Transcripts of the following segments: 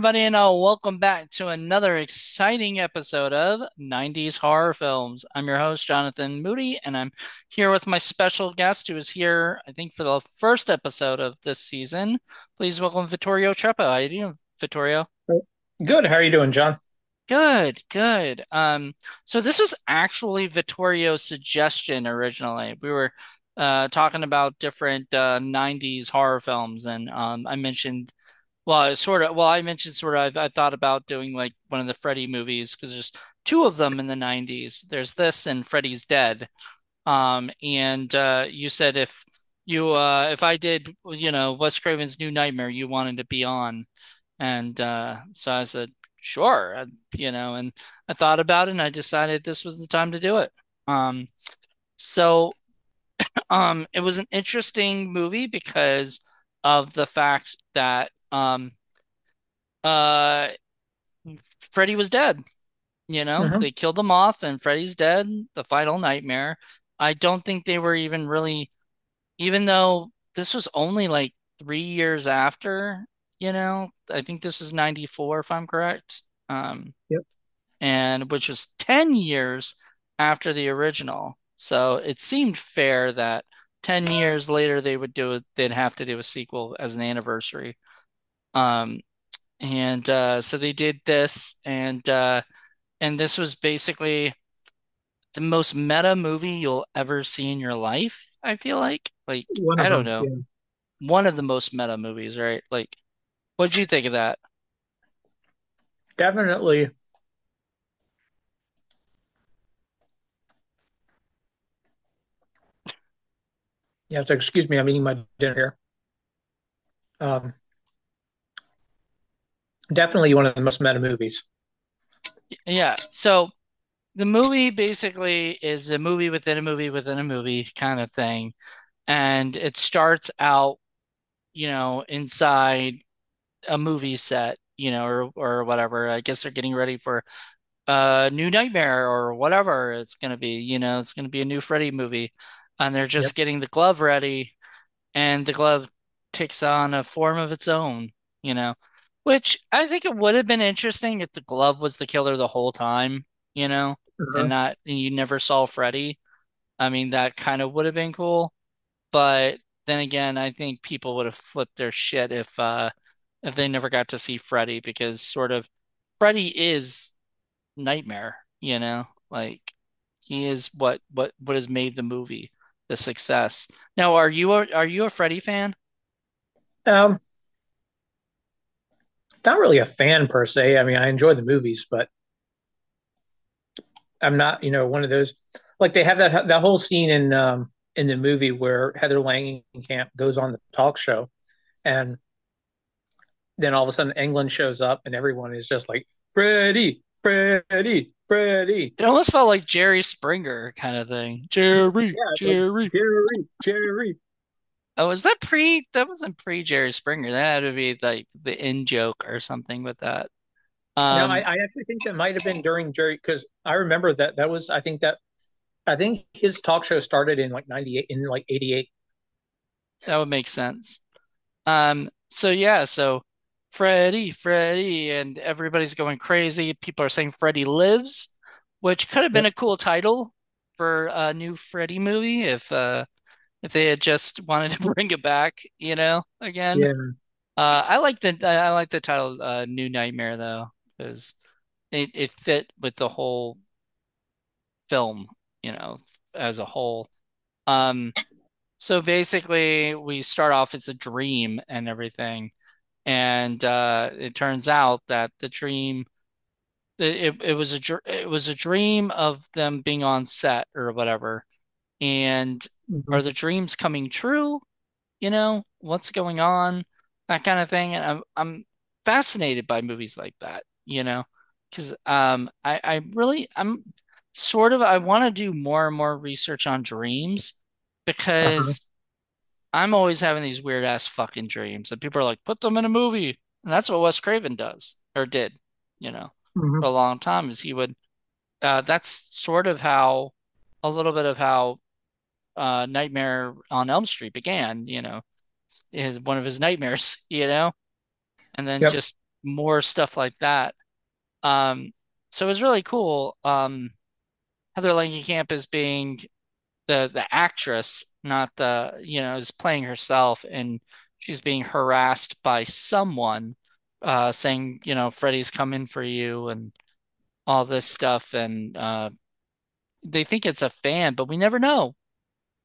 Everybody, and uh, welcome back to another exciting episode of 90s horror films. I'm your host, Jonathan Moody, and I'm here with my special guest who is here, I think, for the first episode of this season. Please welcome Vittorio Treppa. How you doing, Vittorio? Good. How are you doing, John? Good, good. Um, so this was actually Vittorio's suggestion originally. We were uh talking about different uh 90s horror films, and um I mentioned well, sort of. Well, I mentioned sort of. I, I thought about doing like one of the Freddy movies because there's two of them in the 90s. There's this and Freddy's Dead. Um, and uh, you said if you uh, if I did, you know, Wes Craven's New Nightmare, you wanted to be on, and uh, so I said sure, I, you know, and I thought about it and I decided this was the time to do it. Um, so um, it was an interesting movie because of the fact that um uh Freddy was dead. You know, hmm they killed him off and Freddy's dead, the final nightmare. I don't think they were even really, even though this was only like three years after, you know, I think this is 94 if I'm correct. Um, Yep. and which was 10 years after the original. So it seemed fair that 10 years later they would do it, they'd have to do a sequel as an anniversary. Um, and uh, so they did this, and uh, and this was basically the most meta movie you'll ever see in your life, I feel like. Like, I don't them. know. Yeah. One of the most meta movies, right? Like, what'd you think of that? Definitely. You have to excuse me. I'm eating my dinner here. Um, definitely one of the most meta movies. Yeah. So the movie basically is a movie within a movie within a movie kind of thing. And it starts out, you know, inside a movie set, you know, or or whatever. I guess they're getting ready for a new Nightmare or whatever it's gonna be. You know, it's gonna be a new Freddy movie, and they're Yep. just getting the glove ready, and the glove takes on a form of its own. You know, which I think it would have been interesting if the glove was the killer the whole time. You know, and Uh-huh. not and you never saw Freddy. I mean, that kind of would have been cool. But then again, I think people would have flipped their shit if uh if they never got to see Freddy because sort of Freddy is Nightmare, you know? Like he is what what what has made the movie the success. Now, are you a are you a Freddy fan? Um, not really a fan per se. I mean, I enjoy the movies, but I'm not, you know, one of those. Like they have that that whole scene in um in the movie where Heather Langenkamp goes on the talk show, and then all of a sudden Englund shows up, and everyone is just like Freddy, Freddy, Freddy. It almost felt like Jerry Springer kind of thing. Jerry, Yeah, it's like Jerry. Jerry, Jerry. Oh, was that pre? That wasn't pre Jerry Springer. That had to be like the in joke or something with that. No, I, Um, I actually think that might have been during Jerry because I remember that that was I think that I think his talk show started in like 98 in like 88. that would make sense. Um, so yeah, so Freddy, Freddy, and everybody's going crazy. People are saying Freddy lives, which could have been a cool title for a new Freddy movie if uh if they had just wanted to bring it back, you know, again. Yeah. Uh, I like the I like the title uh, New Nightmare though, because it it fit with the whole film, you know, as a whole. Um, so basically, we start off it's a dream and everything, and uh, it turns out that the dream it it was a it was a dream of them being on set or whatever. And are the dreams coming true? You know, what's going on? That kind of thing. And I'm I'm fascinated by movies like that, you know, because um I I really I'm sort of I want to do more and more research on dreams Uh-huh. because I'm always having these weird ass fucking dreams, and people are like, put them in a movie, and that's what Wes Craven does or did, you know, for Mhm. a long time. Is he would uh, that's sort of how a little bit of how uh, Nightmare on Elm Street began, you know, is one of his nightmares, you know, and then Yep. just more stuff like that. Um, so it was really cool. Um, Heather Langenkamp is being the the actress, not the, you know, is playing herself and she's being harassed by someone uh saying, you know, Freddy's coming for you and all this stuff and uh they think it's a fan, but we never know.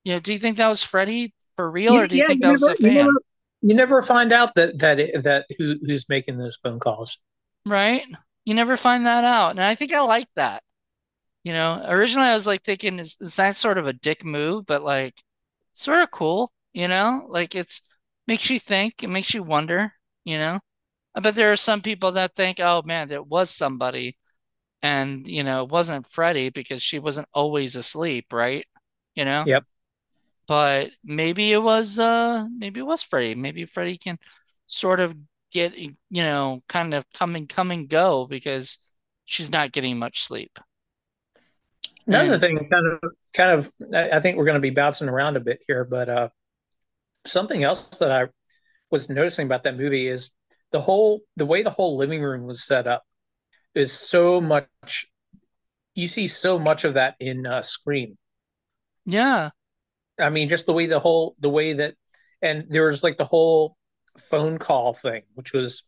You know, do you think that was Freddy for real or do you yeah, think you that was never, a you never, fan? you never find out that that that who who's making those phone calls. Right? You never find that out. And I think I like that. You know, originally I was like thinking, is, is that sort of a dick move? But like, sort of cool, you know? Like it's makes you think, it makes you wonder, you know? I bet there are some people that think, oh man, there was somebody and, you know, it wasn't Freddy because she wasn't always asleep, right? You know? Yep. But maybe it was uh maybe it was Freddy. Maybe Freddy can sort of get, you know, kind of come and come and go because she's not getting much sleep. Another And thing, kind of, kind of, I think we're going to be bouncing around a bit here, but uh, something else that I was noticing about that movie is the whole, the way the whole living room was set up is so much. You see so much of that in uh, Scream. yeah, I mean, just the way the whole, the way that, and there was like the whole phone call thing, which was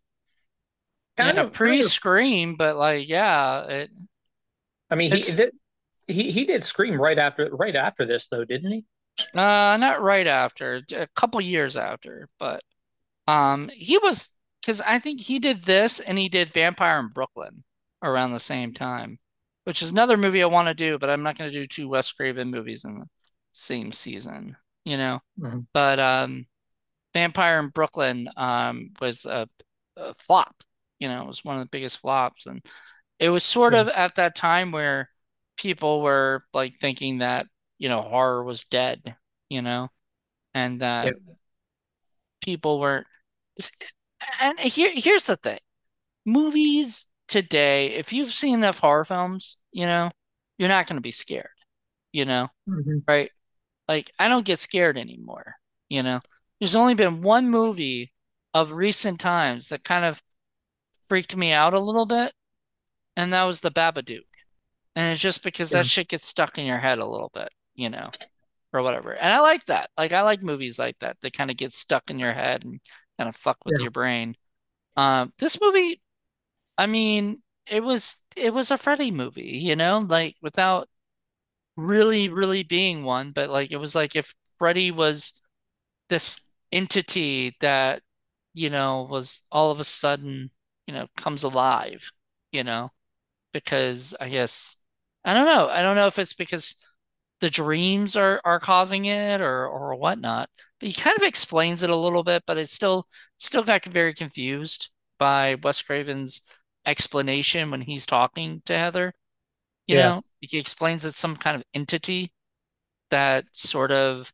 kind Yeah, of, pre-Scream, but like, yeah, it I mean, he that, he he did Scream right after, right after this, though, didn't he? uh not right after, a couple years after, but um he was because I think he did this and he did Vampire in Brooklyn around the same time, which is another movie I want to do, but I'm not going to do two Wes Craven movies in the same season, you know. Mhm. But um Vampire in Brooklyn um was a, a flop, you know, it was one of the biggest flops and it was sort Yeah. of at that time where people were like thinking that, you know, horror was dead, you know, and that Yeah. people weren't. And here, here's the thing. Movies today, if you've seen enough horror films, you know, you're not going to be scared, you know, Mhm. right? Like, I don't get scared anymore, you know. There's only been one movie of recent times that kind of freaked me out a little bit, and that was The Babadook. And it's just because Yeah. that shit gets stuck in your head a little bit, you know, or whatever. And I like that. Like I like movies like that. They kind of get stuck in your head and kind of fuck with Yeah. your brain. Um, this movie, I mean, it was it was a Freddy movie, you know, like without really, really being one, but like it was like if Freddy was this entity that, you know, was all of a sudden, you know, comes alive, you know because I guess I don't know. I don't know if it's because the dreams are are causing it or or whatnot. But he kind of explains it a little bit, but it still still got very confused by Wes Craven's explanation when he's talking to Heather. You Yeah. know, he explains it's some kind of entity that sort of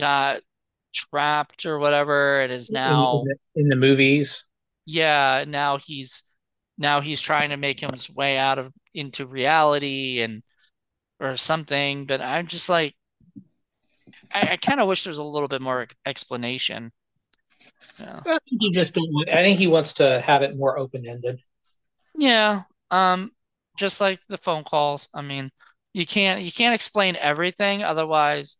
got trapped or whatever. It is In, in now, the in the movies. yeah, now he's now he's trying to make his way out of into reality and or something, but I'm just like I, I kind of wish there was a little bit more explanation. Yeah. I think he just I think he wants to have it more open ended. Yeah. Um, just like the phone calls. I mean, you can't you can't explain everything, otherwise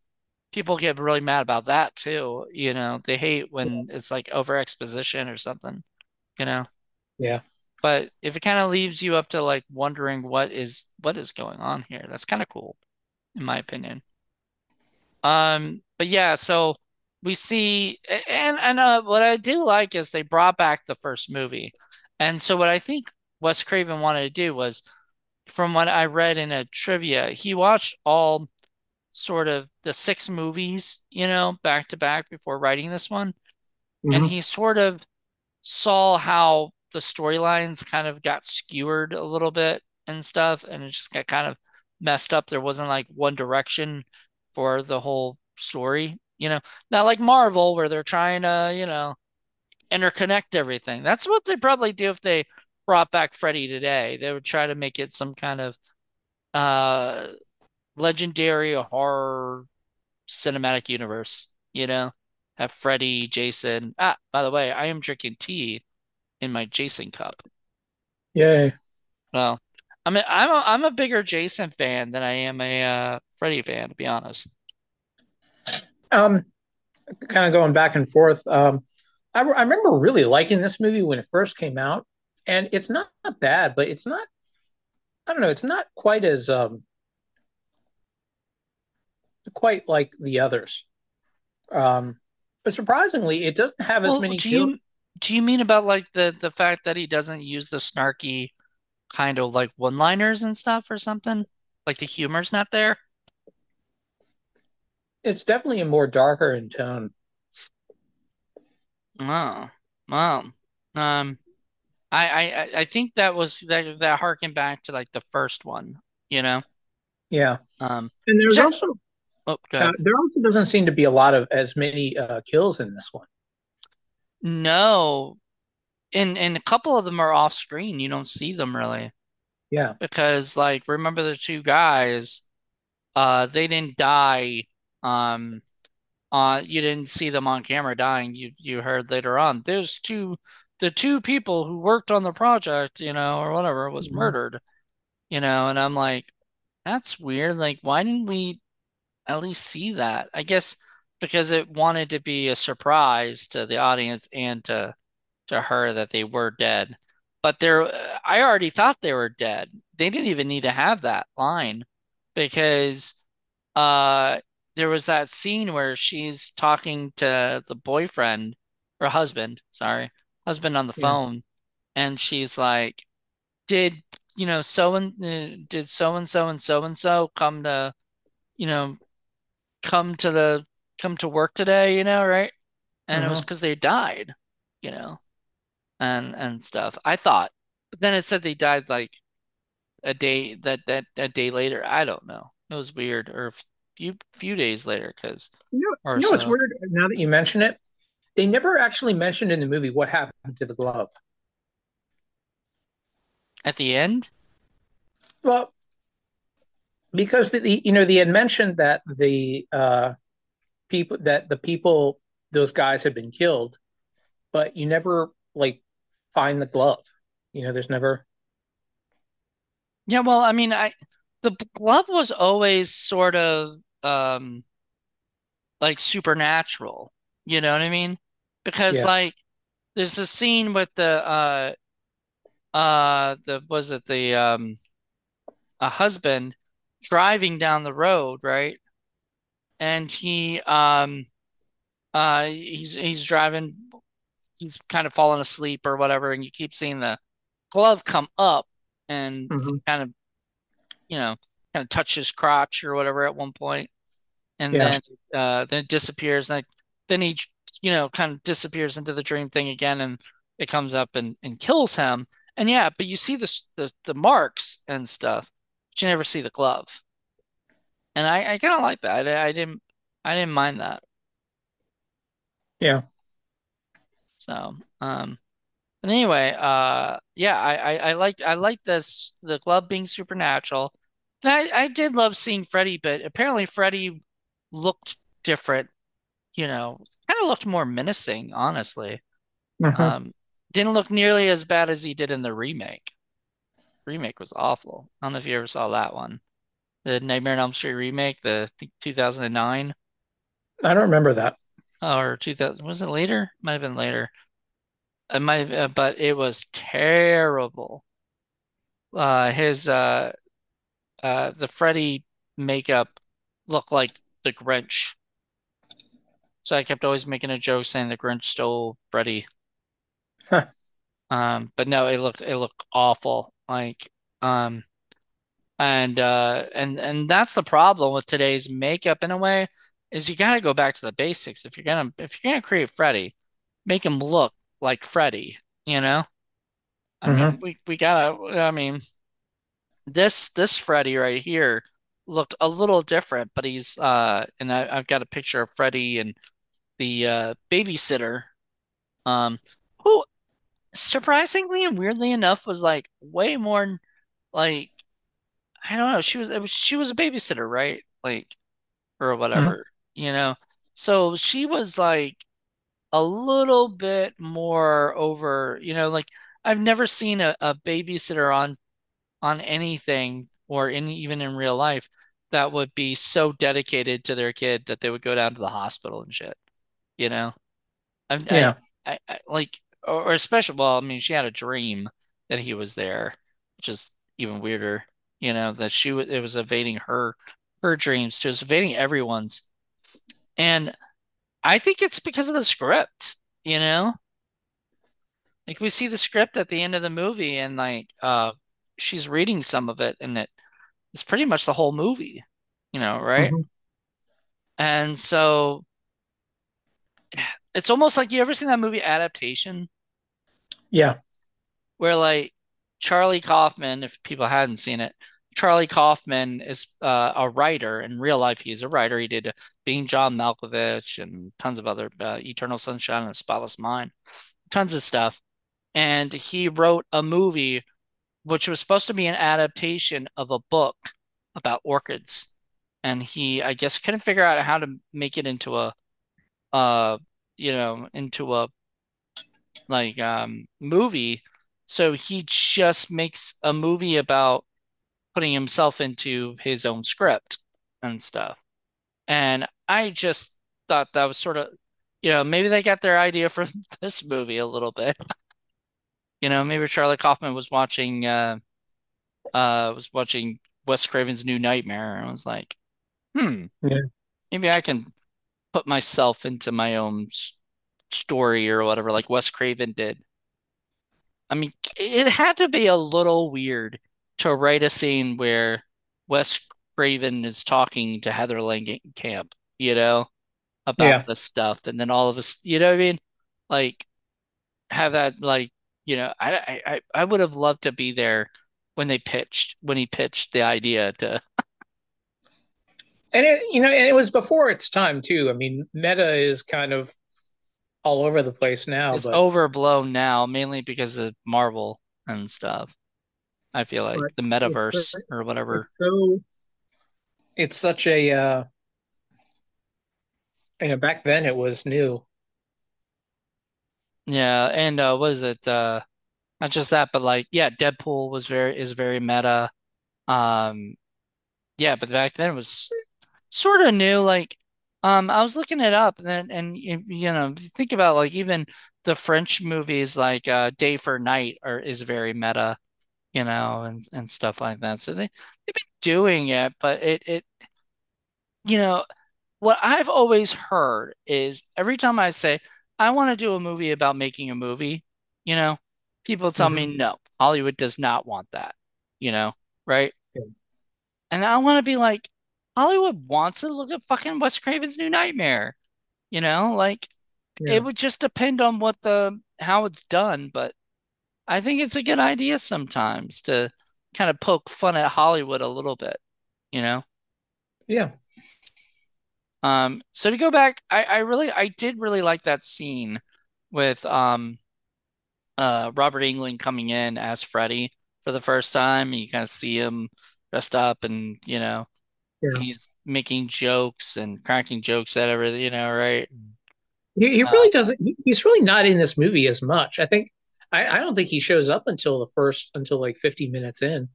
people get really mad about that too. You know, they hate when it's like over exposition or something, you know. Yeah. But if it kind of leaves you up to like wondering what is what is going on here, that's kind of cool, in my opinion. Um, but yeah, so we see, and and uh, what I do like is they brought back the first movie, and so what I think Wes Craven wanted to do was, from what I read in a trivia, he watched all sort of the six movies, you know, back to back before writing this one, and hmm he sort of saw how the storylines kind of got skewered a little bit and stuff, and it just got kind of messed up. There wasn't like one direction for the whole story, you know, not like Marvel where they're trying to, you know, interconnect everything. That's what they probably do if they brought back Freddy today. They would try to make it some kind of uh legendary horror cinematic universe, you know, have Freddy, Jason. Ah, by the way, I am drinking tea in my Jason cup. Yay. Well, I mean, I'm a, I'm a bigger Jason fan than I am a uh, Freddy fan, to be honest. Um, kind of going back and forth. Um, I, I remember really liking this movie when it first came out, and it's not, not bad, but it's not. I don't know. It's not quite as um, quite like the others. Um, but surprisingly, it doesn't have as many do you do you mean about like the the fact that he doesn't use the snarky kind of like one-liners and stuff or something? Like the humor's not there? It's definitely a more darker in tone. Oh, well, um, I I I think that was that that harkened back to like the first one, you know. Yeah, Um, and there's also oh, uh, there also doesn't seem to be a lot of as many uh, kills in this one. No, and and a couple of them are off screen. You don't see them really Yeah. because like remember the two guys, uh, they didn't die. Um, uh, you didn't see them on camera dying. You you heard later on. There's two, the two people who worked on the project, you know, or whatever, was Mhm. murdered, you know, and I'm like, that's weird. Like, why didn't we at least see that? I guess because it wanted to be a surprise to the audience and to to her that they were dead. But there, I already thought they were dead. They didn't even need to have that line because uh there was that scene where she's talking to the boyfriend or husband, sorry, husband on the Yeah. phone, and she's like, "Did you know so and uh, did so and so and so and so come to you know come to the come to work today, you know, right?" And it was because they died, you know, and and stuff. I thought, but then it said they died like a day that that a day later. I don't know. It was weird, or a few few days later, because You know, you know what's so. weird? Now that you mention it, they never actually mentioned in the movie what happened to the glove. At the end? Well, because the, the you know they had mentioned that the uh, people that the people those guys had been killed, but you never like find the glove. You know, there's never. Yeah, well, I mean, I the glove was always sort of um like supernatural. You know what I mean? Because Yes. like there's a scene with the uh uh the was it the um a husband driving down the road, right? And he um uh he's he's driving he's kind of falling asleep or whatever, and you keep seeing the glove come up and hmm kind of, you know, kind of touch his crotch or whatever at one point, and Yeah. then uh then it disappears, and then he, you know, kind of disappears into the dream thing again, and it comes up and and kills him. And yeah, but you see the the, the marks and stuff, but you never see the glove. And I, I kind of like that. I, I didn't I didn't mind that. Yeah. So, um, But anyway, uh, yeah, I, I, I liked I liked this the glove being supernatural. And I, I did love seeing Freddy, but apparently Freddy looked different, you know, kind of looked more menacing, honestly. hmm Um, didn't look nearly as bad as he did in the remake. Remake was awful. I don't know if you ever saw that one. The Nightmare on Elm Street remake, the 2009 I don't remember that. or 2000, was it later? Might have been later. It might, uh, but it was terrible. Uh, his uh uh the Freddy makeup looked like the Grinch. So I kept always making a joke saying the Grinch stole Freddy. Huh. Um, but no, it looked it looked awful. Like um and uh and and that's the problem with today's makeup in a way is you gotta go back to the basics. If you're gonna if you're gonna create Freddy, make him look like Freddy, you know? I mean, hmm we we gotta I mean This this Freddy right here looked a little different, but he's uh and I, I've got a picture of Freddy and the uh babysitter um who surprisingly and weirdly enough was like way more like I don't know, she was it was she was a babysitter, right? Like or hmm whatever, you know. So she was like a little bit more over, you know, like I've never seen a, a babysitter on on anything or in even in real life that would be so dedicated to their kid that they would go down to the hospital and shit, you know? I I Yeah. I, I like or, or especially well, I mean, she had a dream that he was there, which is even weirder, you know, that she was it was evading her her dreams too. Was evading everyone's. And I think it's because of the script, you know? Like we see the script at the end of the movie and like uh she's reading some of it and it it's pretty much the whole movie, you know, right? hmm And so it's almost like you ever seen that movie Adaptation Yeah. where like Charlie Kaufman, if people hadn't seen it, Charlie Kaufman is uh, a writer. In real life, he's a writer. He did Being John Malkovich and tons of other uh, Eternal Sunshine of a Spotless Mind, tons of stuff. And he wrote a movie which was supposed to be an adaptation of a book about orchids. And he, I guess, couldn't figure out how to make it into a, uh, you know, into a like um movie. So he just makes a movie about putting himself into his own script and stuff. And I just thought that was sort of, you know, maybe they got their idea from this movie a little bit. You know, maybe Charlie Kaufman was watching uh uh was watching Wes Craven's New Nightmare and was like, "Hmm, Yeah. maybe I can put myself into my own story or whatever like Wes Craven did." I mean, it had to be a little weird to write a scene where Wes Craven is talking to Heather Langenkamp, you know, about Yeah. this stuff, and then all of us, you know what I mean? Like have that like, you know, I I I would have loved to be there when they pitched when he pitched the idea to And it, you know, and it was before its time too. I mean, meta is kind of all over the place now, it's but overblown now, mainly because of Marvel and stuff. I feel like but the it's metaverse or it's whatever. so it's such a uh, you know, back then it was new. Yeah, and uh what is it? Uh Not just that, but like, yeah, Deadpool was very is very meta. Um, yeah, but back then it was sort of new. Like, um, I was looking it up, and then and you, know, think about like even the French movies, like uh, Day for Night, are is very meta, you know, and and stuff like that. So they they've been doing it, but it it you know what I've always heard is every time I say I want to do a movie about making a movie, you know, people tell me hmm no, Hollywood does not want that, you know, right? Yeah. And I want to be like, Hollywood wants to look at fucking Wes Craven's New Nightmare, you know, like Yeah. it would just depend on what the how it's done, but I think it's a good idea sometimes to kind of poke fun at Hollywood a little bit, you know? Yeah. Um, so to go back, I, I really I did really like that scene with um uh Robert Englund coming in as Freddy for the first time. You kind of see him dressed up and you know Yeah. he's making jokes and cracking jokes at everything, you know, right? He, he Uh, really doesn't he's really not in this movie as much. I think I, I don't think he shows up until the first until like 50 minutes in.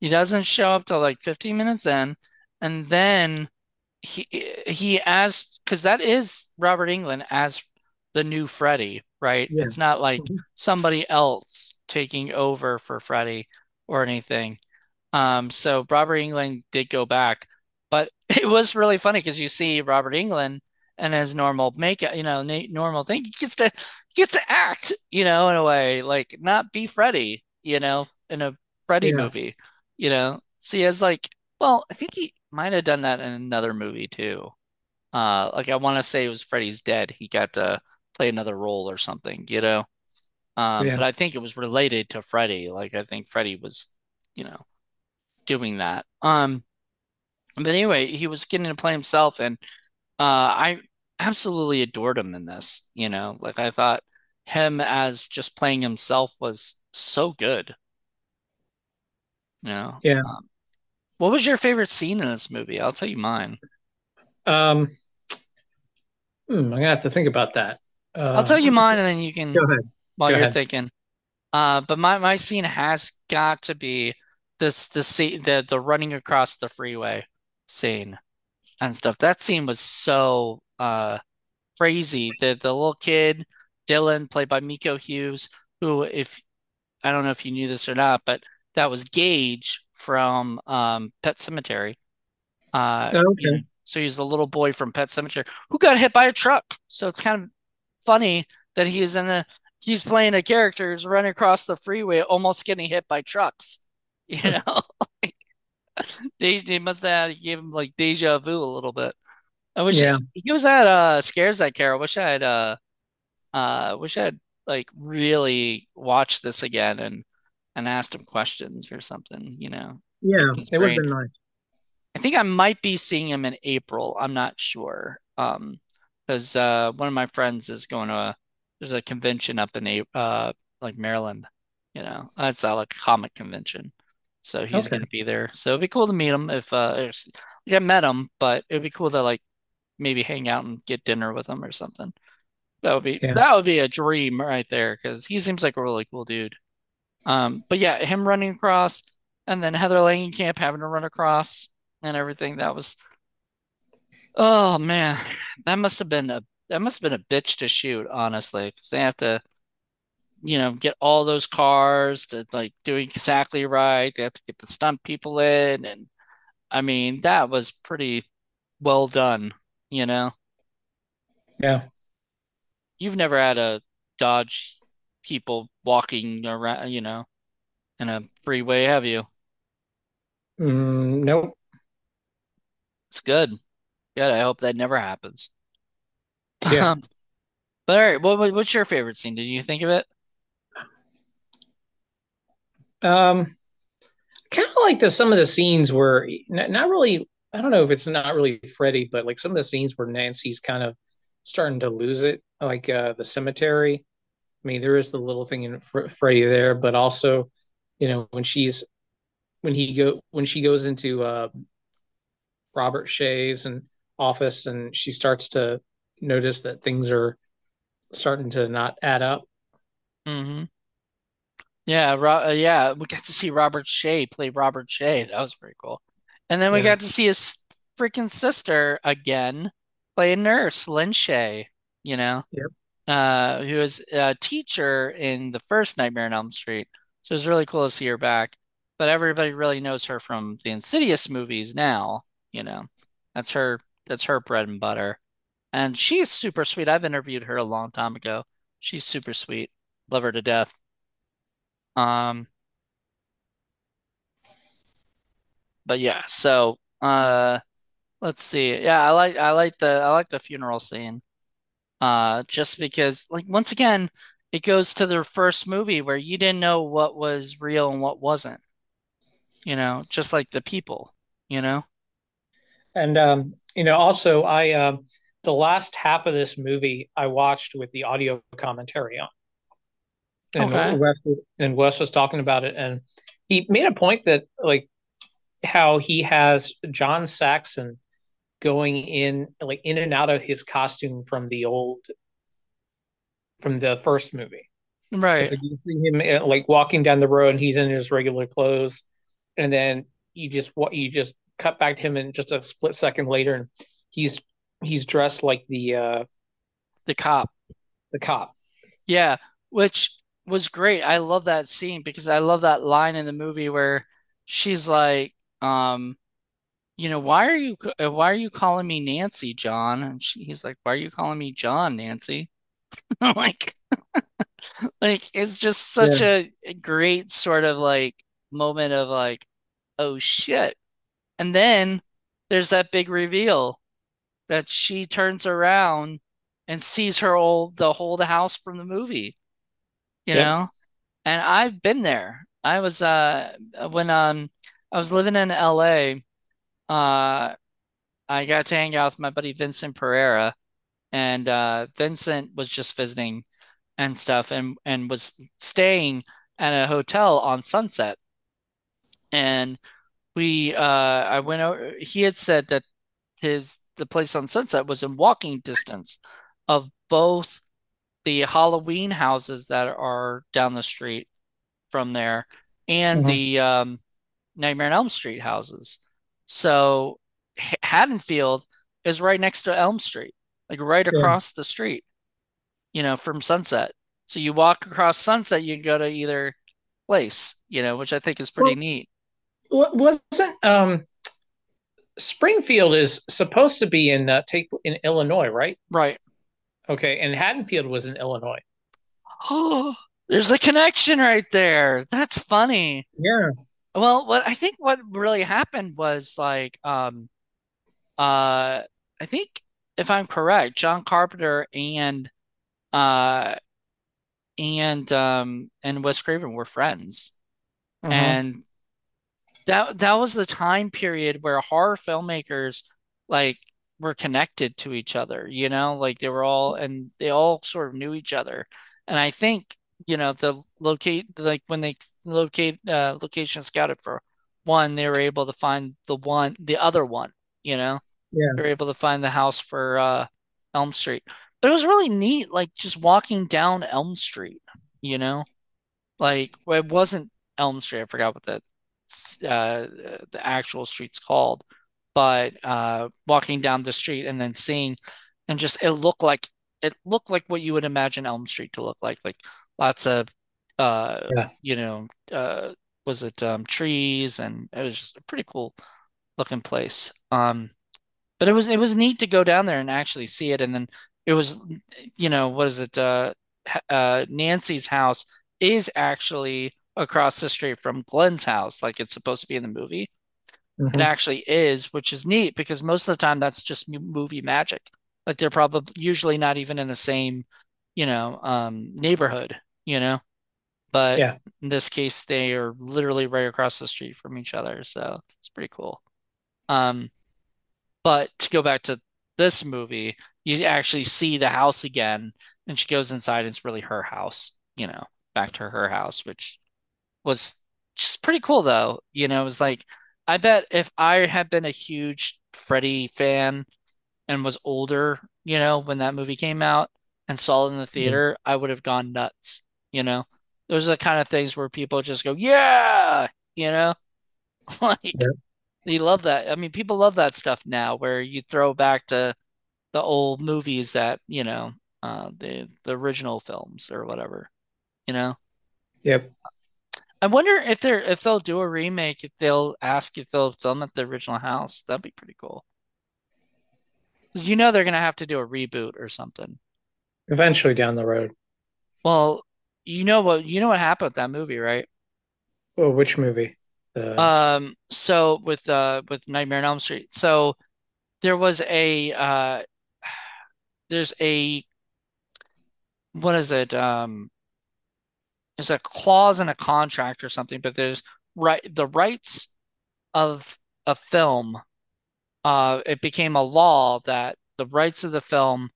he doesn't show up till like 15 minutes in, and then he he as because that is Robert Englund as the new Freddy, right? Yeah. It's not like Mhm. somebody else taking over for Freddy or anything. Um, so Robert Englund did go back, but it was really funny because you see Robert Englund and his normal makeup, you know, normal thing. He gets to he gets to act, you know, in a way, like not be Freddy, you know, in a Freddy Yeah. movie, you know. See, as like, well, I think he might have done that in another movie too. Uh, like I want to say it was Freddy's Dead. He got to play another role or something, you know. Um, Yeah. but I think it was related to Freddy. Like I think Freddy was, you know, doing that. Um, but anyway, he was getting to play himself, and uh, I absolutely adored him in this. You know, like I thought him as just playing himself was so good. You know, Yeah. um, what was your favorite scene in this movie? I'll tell you mine. Um hmm, I'm gonna have to think about that. I'll Uh, tell you mine and then you can go ahead. while Go you're ahead. thinking. Uh, but my my scene has got to be this the scene the the running across the freeway scene and stuff. That scene was so uh crazy. The the little kid, Dylan, played by Miko Hughes, who if I don't know if you knew this or not, but that was Gage from um Pet Sematary. Uh, know, Okay. so he's the little boy from Pet Sematary who got hit by a truck. So it's kind of funny that he's in a he's playing a character who's running across the freeway, almost getting hit by trucks. You know, they they must have gave him like deja vu a little bit. I wish Yeah. he was at uh Scares That Care. I wish I had uh uh wish I had like really watched this again and and asked him questions or something, you know. Yeah. It would have been nice. I think I might be seeing him in April. I'm not sure. Um, because uh one of my friends is going to a, there's a convention up in a uh like Maryland, you know. That's uh, like a comic convention. So he's Okay. gonna be there. So it'd be cool to meet him if uh if, like I met him, but it'd be cool to like maybe hang out and get dinner with him or something. That would be Yeah. that would be a dream right there because he seems like a really cool dude. Um, but yeah, him running across and then Heather Langenkamp having to run across and everything. That was oh man, that must have been a that must have been a bitch to shoot, honestly, because they have to, you know, get all those cars to like do exactly right. They have to get the stunt people in, and I mean that was pretty well done, you know. Yeah. You've never had a Dodge people walking around, you know, in a freeway, have you? Mm, nope. It's good. Good. I hope that never happens. Yeah. But all right, what what's your favorite scene? Did you think of it? Um, kind of like the some of the scenes where n- not really. I don't know if it's not really Freddy, but like some of the scenes where Nancy's kind of starting to lose it, like uh, the cemetery. I mean, there is the little thing in Fr- Freddy there, but also, you know, when she's when he go when she goes into uh, Robert Shaye's and office and she starts to notice that things are starting to not add up. hmm Yeah, Ro uh, yeah, we got to see Robert Shaye play Robert Shaye. That was pretty cool. And then we Yeah. got to see his freaking sister again play a nurse, Lin Shaye, you know, Yep. uh, who was a teacher in the first Nightmare on Elm Street. So it was really cool to see her back. But everybody really knows her from the Insidious movies now, you know. That's her that's her bread and butter. And she's super sweet. I've interviewed her a long time ago. She's super sweet. Love her to death. Um, but yeah, so uh let's see. Yeah, I like I like the I like the funeral scene. Uh just because like once again, it goes to the first movie where you didn't know what was real and what wasn't, you know, just like the people, you know? And um, you know, also I um the last half of this movie I watched with the audio commentary on. And Okay. Wes and Wes was talking about it and he made a point that like how he has John Saxon going in like in and out of his costume from the old from the first movie. Right. like you see him uh, like walking down the road and he's in his regular clothes, and then you just what you just cut back to him in just a split second later, and he's he's dressed like the uh The cop. the cop. Yeah, which was great. I love that scene because I love that line in the movie where she's like, um, you know, why are you uh, why are you calling me Nancy, John? And she, he's like, why are you calling me John, Nancy? Like, like it's just such Yeah. a great sort of like moment of like, oh shit. And then there's that big reveal that she turns around and sees her old the whole the house from the movie, you Yep. know? And I've been there. I was uh when um I was living in LA, uh I got to hang out with my buddy Vincent Pereira and uh Vincent was just visiting and stuff and and was staying at a hotel on Sunset. And we uh I went over he had said that his the place on Sunset was in walking distance of both the Halloween houses that are down the street from there and hmm the um, Nightmare on Elm Street houses. So H- Haddonfield is right next to Elm Street, like right Yeah. across the street, you know, from Sunset. So you walk across Sunset, you can go to either place, you know, which I think is pretty Well, neat. wasn't um Springfield is supposed to be in uh, take in Illinois, right? Right. Okay, and Haddonfield was in Illinois. Oh, there's a connection right there. That's funny. Yeah. Well, what I think what really happened was like um uh I think if I'm correct, John Carpenter and uh and um and Wes Craven were friends. hmm And that that was the time period where horror filmmakers like were connected to each other, you know, like they were all and they all sort of knew each other. And I think, you know, the locate like when they locate uh location scouted for one, they were able to find the one the other one, you know. Yeah. They were able to find the house for uh Elm Street. But it was really neat, like just walking down Elm Street, you know? Like it wasn't Elm Street. I forgot what the uh, the actual street's called, but uh, walking down the street and then seeing, and just it looked like it looked like what you would imagine Elm Street to look like, like lots of uh, Yeah. you know, uh, was it um, trees, and it was just a pretty cool looking place. Um, but it was it was neat to go down there and actually see it, and then it was, you know, what is it? Uh, uh, Nancy's house is actually across the street from Glenn's house, like it's supposed to be in the movie. It hmm actually is, which is neat because most of the time that's just m- movie magic. Like they're probably usually not even in the same, you know, um, neighborhood, you know. But Yeah. in this case, they are literally right across the street from each other, so it's pretty cool. Um, but to go back to this movie, you actually see the house again, and she goes inside, and it's really her house, you know, back to her house, which was just pretty cool though. You know, it was like I bet if I had been a huge Freddy fan and was older, you know, when that movie came out and saw it in the Yeah. theater, I would have gone nuts, you know. Those are the kind of things where people just go, "Yeah," you know, like Yeah. you love that. I mean, people love that stuff now where you throw back to the old movies that, you know, uh the the original films or whatever, you know. Yep. I wonder if they're if they'll do a remake, if they'll ask if they'll film at the original house. That'd be pretty cool. you know they're gonna have to do a reboot or something. Eventually down the road. Well, you know what you know what happened with that movie, right? Oh, which movie? The Um, so with uh with Nightmare on Elm Street. So there was a uh there's a what is it? Um there's a clause in a contract or something, but there's right the rights of a film uh, it became a law that the rights of the film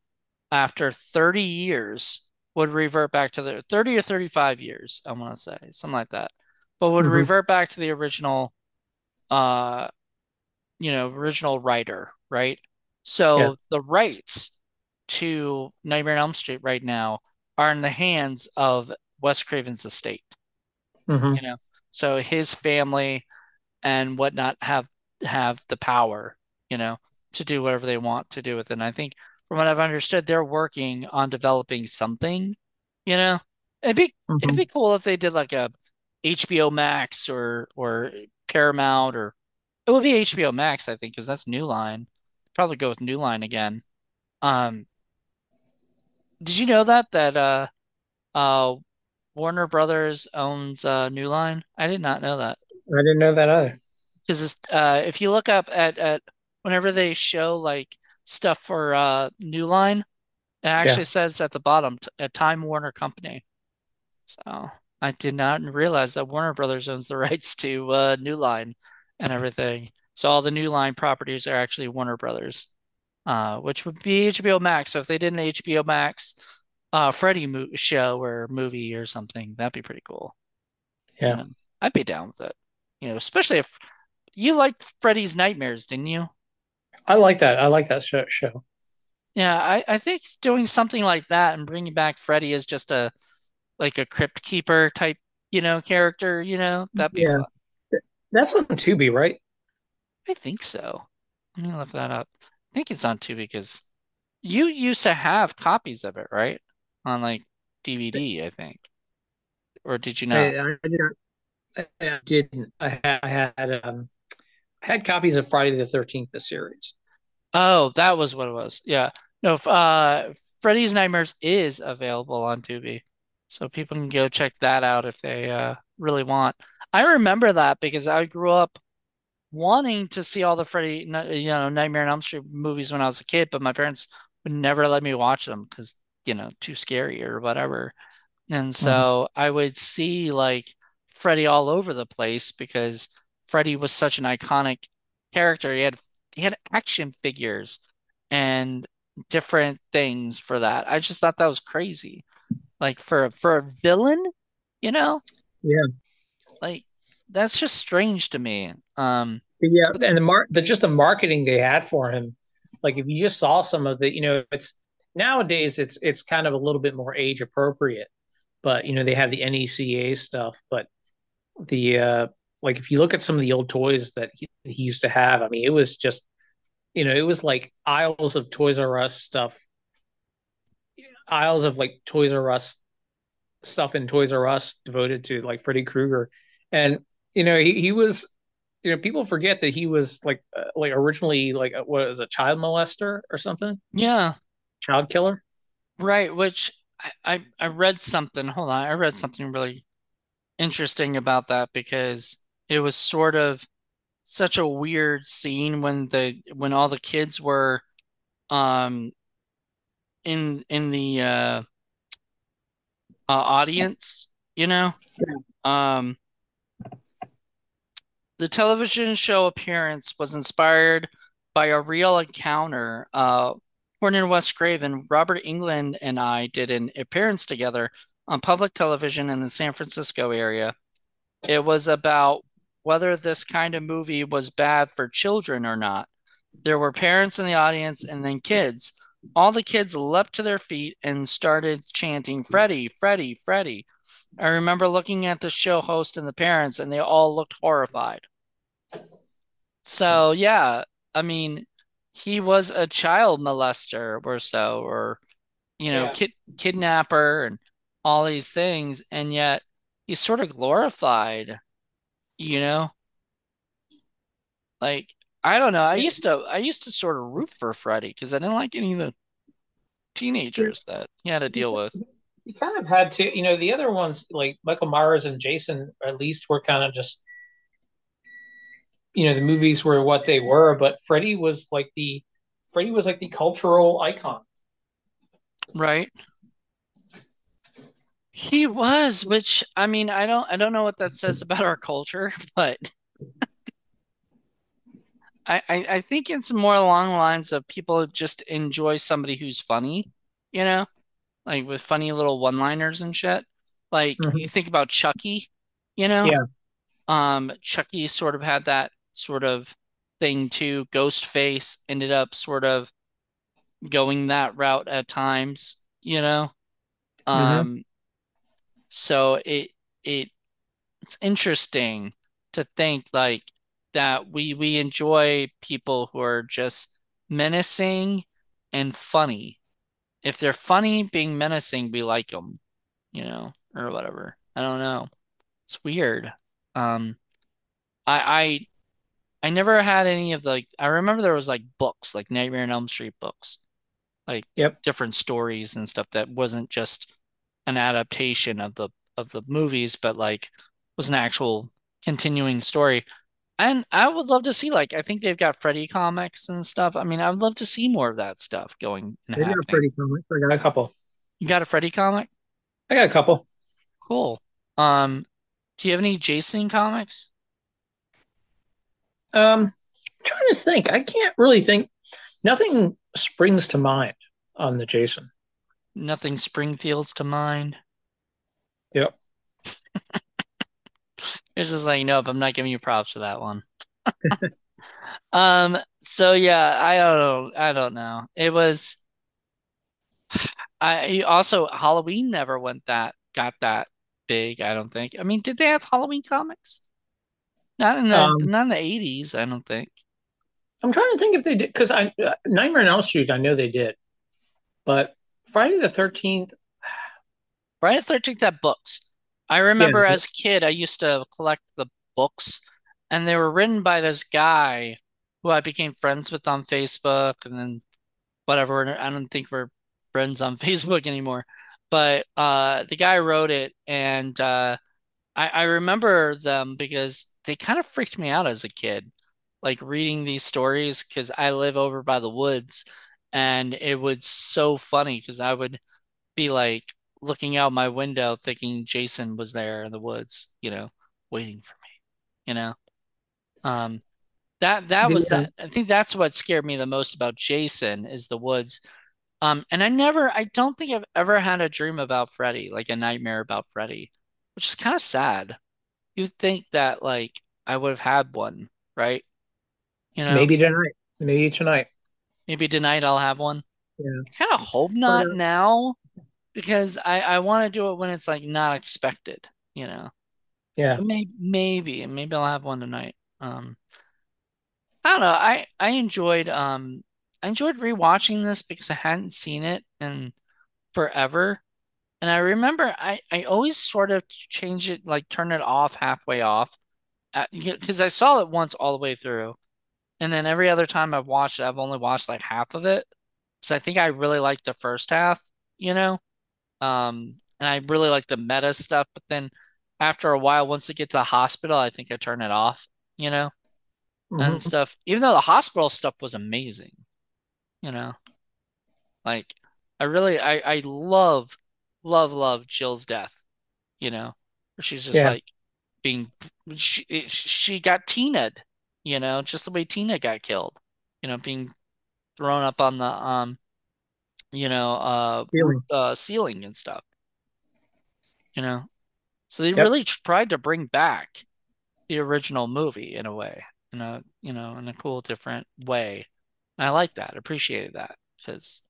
after 30 years would revert back to the 30 or 35 years, I want to say, something like that, but would hmm revert back to the original, uh, you know, original writer, right? Yeah. So the rights to Nightmare on Elm Street right now are in the hands of Wes Craven's estate, you hmm know. So his family and whatnot have have the power, you know, to do whatever they want to do with it. And I think from what I've understood, they're working on developing something, you know. It'd be it'd hmm be cool if they did like a HBO Max or or Paramount or it would be HBO Max, I think, because that's New Line. Probably go with New Line again. Um, did you know that that uh uh Warner Brothers owns uh New Line? I did not know that. I didn't know that either. Because uh, if you look up at at whenever they show like stuff for uh New Line, it actually Yeah. says at the bottom t a Time Warner Company. So I did not realize that Warner Brothers owns the rights to uh New Line and everything. So all the New Line properties are actually Warner Brothers, uh, which would be HBO Max. So if they did an HBO Max uh Freddy mo show or movie or something, that'd be pretty cool. Yeah. know, I'd be down with it. You know, especially if you liked Freddy's Nightmares, didn't you? I like that. I like that show. show. Yeah, I, I think doing something like that and bringing back Freddy as just a like a crypt keeper type, you know, character, you know, that'd be Yeah, fun. that's on Tubi, right? I think so. Let me look that up. I think it's on Tubi because you used to have copies of it, right? On like DVD, I think. Or did you not? I, I, didn't- I didn't. I had, I had um I had copies of Friday the 13th, the series. Oh, that was what it was. Yeah. No, uh Freddy's Nightmares is available on Tubi. So people can go check that out if they uh really want. I remember that because I grew up wanting to see all the Freddy, you know, Nightmare on Elm Street movies when I was a kid, but my parents would never let me watch them because, you know, too scary or whatever. And Mhm. so I would see like Freddy all over the place because Freddy was such an iconic character. He had he had action figures and different things for that. I just thought that was crazy. Like for for a villain, you know, Yeah, like that's just strange to me. Um, yeah, and the mar the just the marketing they had for him, like if you just saw some of the, you know, it's nowadays it's it's kind of a little bit more age appropriate, but you know they have the NECA stuff, but the uh like if you look at some of the old toys that he, he used to have, I mean, it was just you know it was like aisles of Toys R Us stuff, aisles of like Toys R Us stuff in Toys R Us devoted to like Freddy Krueger, and you know he he was you know people forget that he was like uh, like originally like a, what was a child molester or something, yeah, child killer. right. Which I, I I read something. Hold on, I read something really interesting about that because it was sort of such a weird scene when the when all the kids were um in in the uh, uh audience, you know. Um the television show appearance was inspired by a real encounter. Uh According in Wes Craven, Robert Englund and I did an appearance together on public television in the San Francisco area. It was about whether this kind of movie was bad for children or not. There were parents in the audience and then kids. All the kids leapt to their feet and started chanting, Freddy, Freddy, Freddy. I remember looking at the show host and the parents, and they all looked horrified. So, yeah, I mean, he was a child molester or so, or, you know, Yeah, kid kidnapper and all these things, and yet he's sort of glorified, you know? Like, I don't know. I used to I used to sort of root for Freddy because I didn't like any of the teenagers that he had to deal with. he kind of had to. You know, the other ones like Michael Myers and Jason, at least, were kind of just you know the movies were what they were, but Freddy was like the Freddy was like the cultural icon. Right. He was, which I mean, I don't I don't know what that says about our culture, but I, I, I think it's more along the lines of people just enjoy somebody who's funny, you know, like with funny little one-liners and shit. Like you Mhm. think about Chucky, you know, Yeah. um, Chucky sort of had that sort of thing too. Ghostface ended up sort of going that route at times, you know. hmm Um, so it it it's interesting to think like that we we enjoy people who are just menacing and funny. If they're funny, being menacing, we like them, you know, or whatever. I don't know. It's weird. Um, I I I never had any of the like. I remember there was like books, like Nightmare on Elm Street books, like Yep. different stories and stuff that wasn't just an adaptation of the of the movies, but like was an actual continuing story. And I would love to see like I think they've got Freddy comics and stuff. I mean, I would love to see more of that stuff going and Maybe I'm happening. pretty comic. I got a couple. You got a Freddy comic? I got a couple. Cool. Um, do you have any Jason comics? Um, trying to think. I can't really think. Nothing springs to mind on the Jason. Nothing Springfields to mind. Yep. It's just like, nope, I'm not giving you props for that one. Um, so yeah, I don't. I don't know. It was. I also Halloween never went that got that big, I don't think. I mean, did they have Halloween comics? Not in the Um, not in the 80s, I don't think. I'm trying to think if they did because I uh, Nightmare on Elm Street, I know they did, but Friday the 13th, Friday the 13th had books. I yeah, remember as a kid, I used to collect the books, and they were written by this guy who I became friends with on Facebook, and then whatever. I don't think we're friends on Facebook anymore. But uh, the guy wrote it, and uh, I, I remember them because they kind of freaked me out as a kid, like reading these stories because I live over by the woods, and it was so funny because I would be like looking out my window thinking Jason was there in the woods, you know, waiting for me, you know. Um, that that was um, that. I think that's what scared me the most about Jason is the woods. Um, and I never, I don't think I've ever had a dream about Freddy, like a nightmare about Freddy, which is kind of sad. You'd think that like I would have had one, right? You know, maybe tonight, maybe tonight. maybe tonight I'll have one. Yeah, I kind of hope not now because I I want to do it when it's like not expected, you know. yeah, maybe maybe maybe I'll have one tonight. Um, I don't know. I I enjoyed um I enjoyed rewatching this because I hadn't seen it in forever. And I remember I I always sort of change it like turn it off halfway off because I saw it once all the way through. And then every other time I've watched it, I've only watched like half of it. So I think I really liked the first half, you know? Um, and I really like the meta stuff, but then after a while, once they get to the hospital, I think I turn it off, you know, and hmm stuff. Even though the hospital stuff was amazing, you know, like I really, I, I love, love, love Jill's death, you know, she's just yeah, like being, she, she got Tina'd, you know, just the way Tina got killed, you know, being thrown up on the, um, you know, uh, feeling. uh, ceiling and stuff, you know. So they Yep, really tried to bring back the original movie in a way, in a you know, in a cool, different way. And I like that, appreciated that because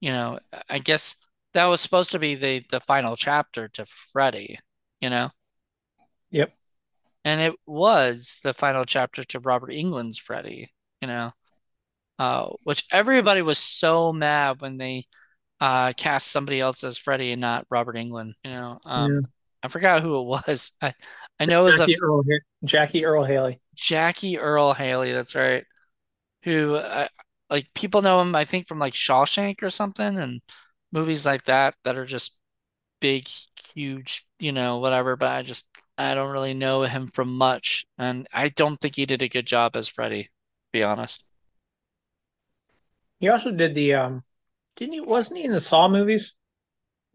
you know, I guess that was supposed to be the the final chapter to Freddy, you know, yep. and it was the final chapter to Robert Englund's Freddy, you know, uh, which everybody was so mad when they uh cast somebody else as Freddy and not Robert Englund. you know. Yeah. Um, I forgot who it was. I I know it was a Jackie Earl, Jackie Earle Haley. Jackie Earle Haley, that's right. Who uh, like people know him, I think, from like Shawshank or something and movies like that that are just big, huge, you know, whatever. But I just I don't really know him from much, and I don't think he did a good job as Freddy, to be honest. He also did the um, didn't he? Wasn't he in the Saw movies?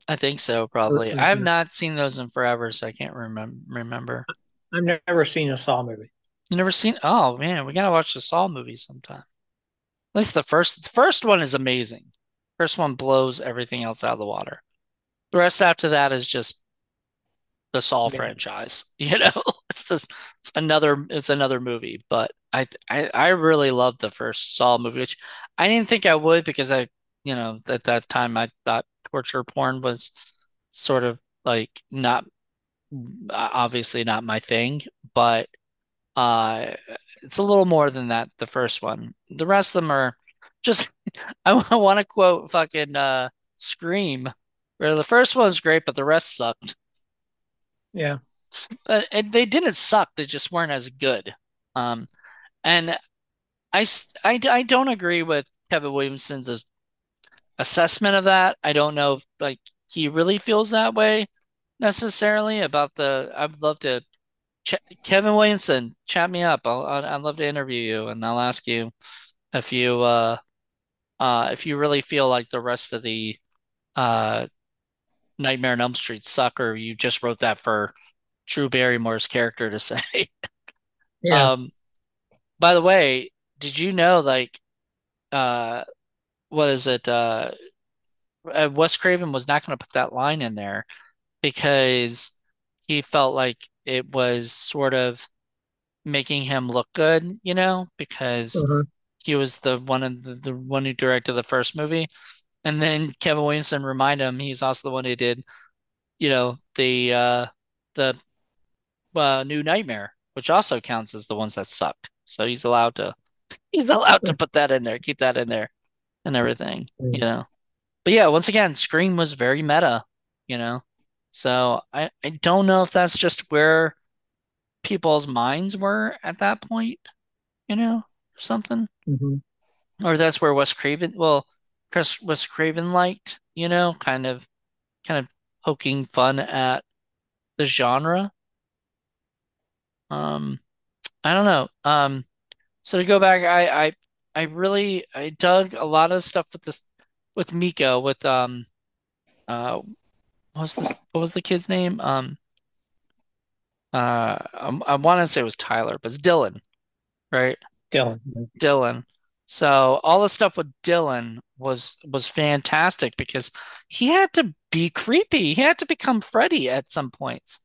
I think so, probably. or I have not seen those in forever, so I can't remember remember. I've never seen a Saw movie. You never seen? Oh man, we gotta watch the Saw movie sometime. At least the first the first one is amazing. First one blows everything else out of the water. The rest after that is just the Saw Yeah, franchise. You know, it's this it's another it's another movie. But I I I really loved the first Saw movie, which I didn't think I would because I you know at that time I thought torture porn was sort of like not obviously not my thing, but uh it's a little more than that, the first one. The rest of them are just I want to quote fucking uh Scream, where the first one was great, but the rest sucked. yeah. but and they didn't suck, they just weren't as good. Um, and i i don't agree with Kevin Williamson's assessment of that. I don't know if like he really feels that way necessarily about the. I'd love to Kevin Williamson, chat me up. I'll, I'd, I'd love to interview you, and I'll ask you if you uh uh if you really feel like the rest of the uh Nightmare on Elm Street suck, or you just wrote that for Drew Barrymore's character to say. Yeah. Um, by the way, did you know like uh what is it? Uh uh, Wes Craven was not going to put that line in there because he felt like it was sort of making him look good, you know, because Uh-huh. He was the one of the, the one who directed the first movie. And then Kevin Williamson remind him he's also the one who did, you know, the uh the uh, New Nightmare, which also counts as the ones that suck. So he's allowed to he's allowed to put that in there, keep that in there and everything, you know. But yeah, once again, Scream was very meta, you know. So I, I don't know if that's just where people's minds were at that point, you know, something. Mm-hmm. Or that's where Wes Craven, well, Chris Wes Craven liked, you know, kind of kind of poking fun at the genre. Um, I don't know. Um, so to go back, I I I really I dug a lot of stuff with this with Miko with um uh what was this what was the kid's name? Um uh I, I want to say it was Tyler, but it's Dylan, right? Dylan. Dylan. So all the stuff with Dylan was was fantastic because he had to be creepy. He had to become Freddy at some points,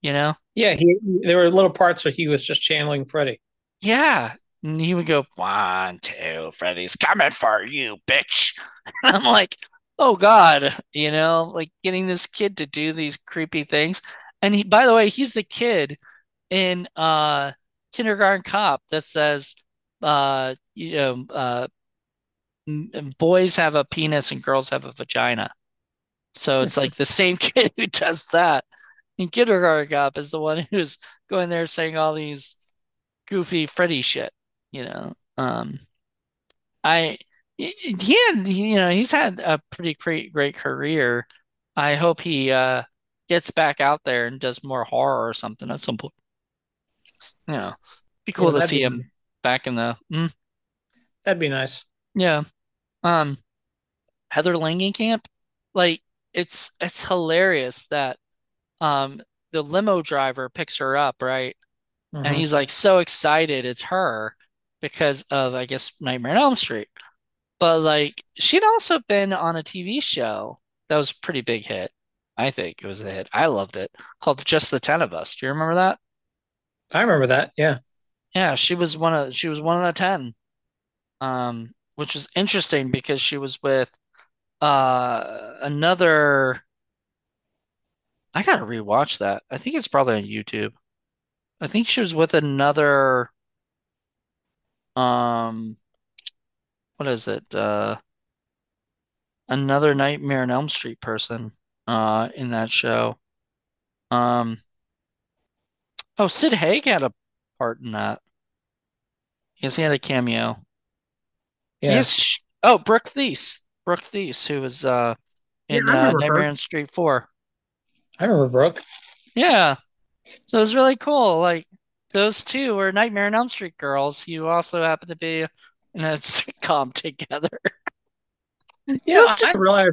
you know? Yeah, he there were little parts where he was just channeling Freddy. Yeah. And he would go, one, two, Freddy's coming for you, bitch. And I'm like, oh God, you know, like getting this kid to do these creepy things. And he, by the way, he's the kid in uh Kindergarten Cop that says, uh, you know, uh, boys have a penis and girls have a vagina. So it's like the same kid who does that in Kindergarten Cop is the one who's going there saying all these goofy Freddy shit, you know. Um, I he had, you know, he's had a pretty great great career. I hope he uh gets back out there and does more horror or something at some point. You know, be cool Yeah, to see be him back in the mm, that'd be nice. yeah. Um, Heather Langenkamp, like it's it's hilarious that um the limo driver picks her up, right? And hmm he's like so excited it's her because of I guess Nightmare on Elm Street. But like she'd also been on a TV show that was a pretty big hit. I think it was a hit. I loved it called Just the Ten of Us. Do you remember that? I remember that. Yeah. Yeah, she was one of she was one of the ten. Um, which is interesting because she was with uh another I gotta rewatch that. I think it's probably on YouTube. I think she was with another um what is it? Uh another Nightmare on Elm Street person uh in that show. Um oh Sid Haig had a part in that. Yes, he had a cameo. Yeah. Yes. Oh, Brooke Theiss. Brooke Theiss, who was uh in I uh, Nightmare her. on Street 4. I remember Brooke. Yeah. So it was really cool. Like those two were Nightmare on Elm Street girls who also happen to be in a sitcom together. Yeah, Those I two. didn't realize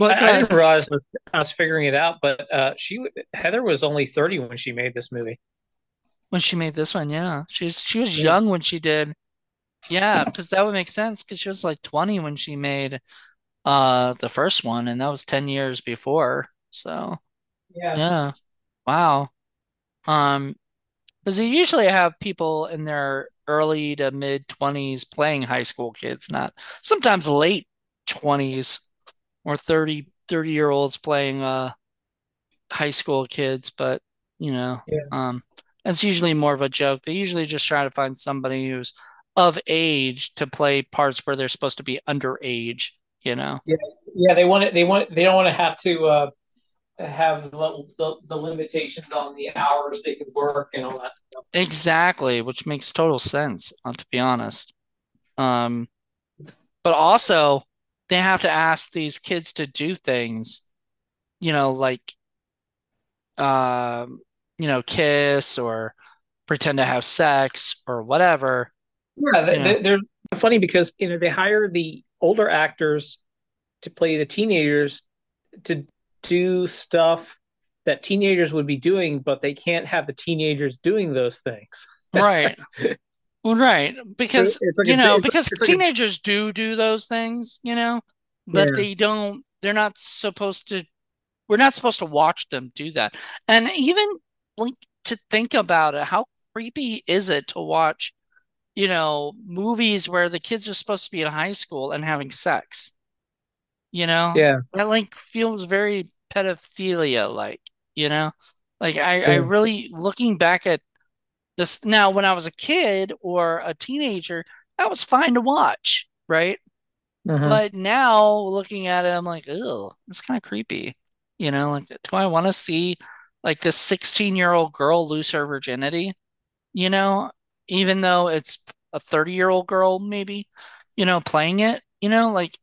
Well, go I, I didn't realize I was figuring it out, but uh she Heather was only 30 when she made this movie. When she made this one, yeah. She's she was young when she did. Yeah, because that would make sense because she was like 20 when she made uh the first one, and that was 10 years before. So Yeah. yeah. Wow. Um, because they usually have people in their early to mid 20s playing high school kids, not sometimes late 20s or 30 30 year olds playing uh high school kids, but you know, Yeah. um that's usually more of a joke. They usually just try to find somebody who's of age to play parts where they're supposed to be underage, you know. Yeah. Yeah, they want it they want they don't want to have to uh have the, the, the limitations on the hours they could work and all that stuff. Exactly, which makes total sense, uh, to be honest. Um, but also they have to ask these kids to do things, you know, like um, you know, kiss or pretend to have sex or whatever, Yeah, they, they're funny because you know they hire the older actors to play the teenagers to do stuff that teenagers would be doing, but they can't have the teenagers doing those things. Right. Right. Because, like you know, because like a, teenagers do do those things, you know, but yeah, they don't, they're not supposed to, we're not supposed to watch them do that. And even like to think about it, how creepy is it to watch, you know, movies where the kids are supposed to be in high school and having sex? you know? Yeah. That like feels very pedophilia like, you know? Like I, I really looking back at this now when I was a kid or a teenager, that was fine to watch, right? hmm But now looking at it, I'm like, ew, it's kind of creepy. You know, like, do I want to see like this 16 year old girl lose her virginity? You know, even though it's a 30 year old girl, maybe, you know, playing it, you know, like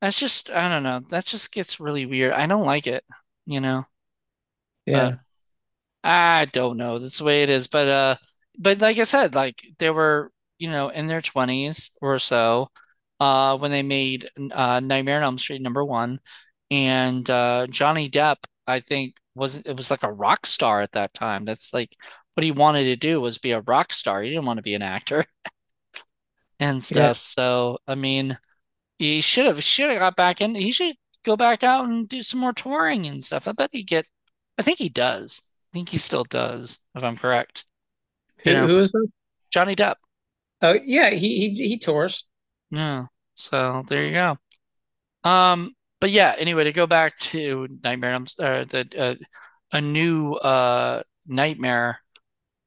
that's just, I don't know, that just gets really weird. I don't like it, you know, but Yeah. I don't know. That's the way it is. But, uh, but like I said, like they were, you know, in their 20s or so uh, when they made uh, Nightmare on Elm Street number one, and uh, Johnny Depp, I think wasn't it was like a rock star at that time. That's like what he wanted to do was be a rock star. He didn't want to be an actor and Yeah. stuff. So I mean, he should have should have got back in. He should go back out and do some more touring and stuff. I bet he get. I think he does. I think he still does, if I'm correct. You know, who is that? Johnny Depp. Oh, yeah. He he he tours. Yeah. So there you go. Um, but yeah, anyway, to go back to Nightmare, on uh, the uh, a new uh Nightmare.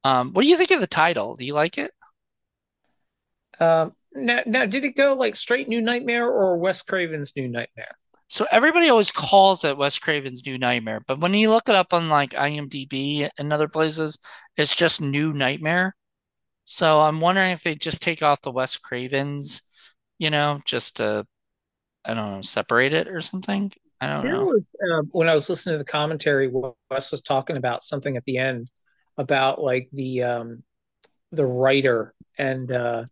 Um, what do you think of the title? Do you like it? Um. Now, now, did it go like straight New Nightmare or Wes Craven's New Nightmare? So everybody always calls it Wes Craven's New Nightmare, but when you look it up on like IMDb and other places, it's just New Nightmare. So I'm wondering if they just take off the Wes Cravens, you know, just to, I don't know, separate it or something. I don't There know. was uh, when I was listening to the commentary, Wes was talking about something at the end about like the um the writer and uh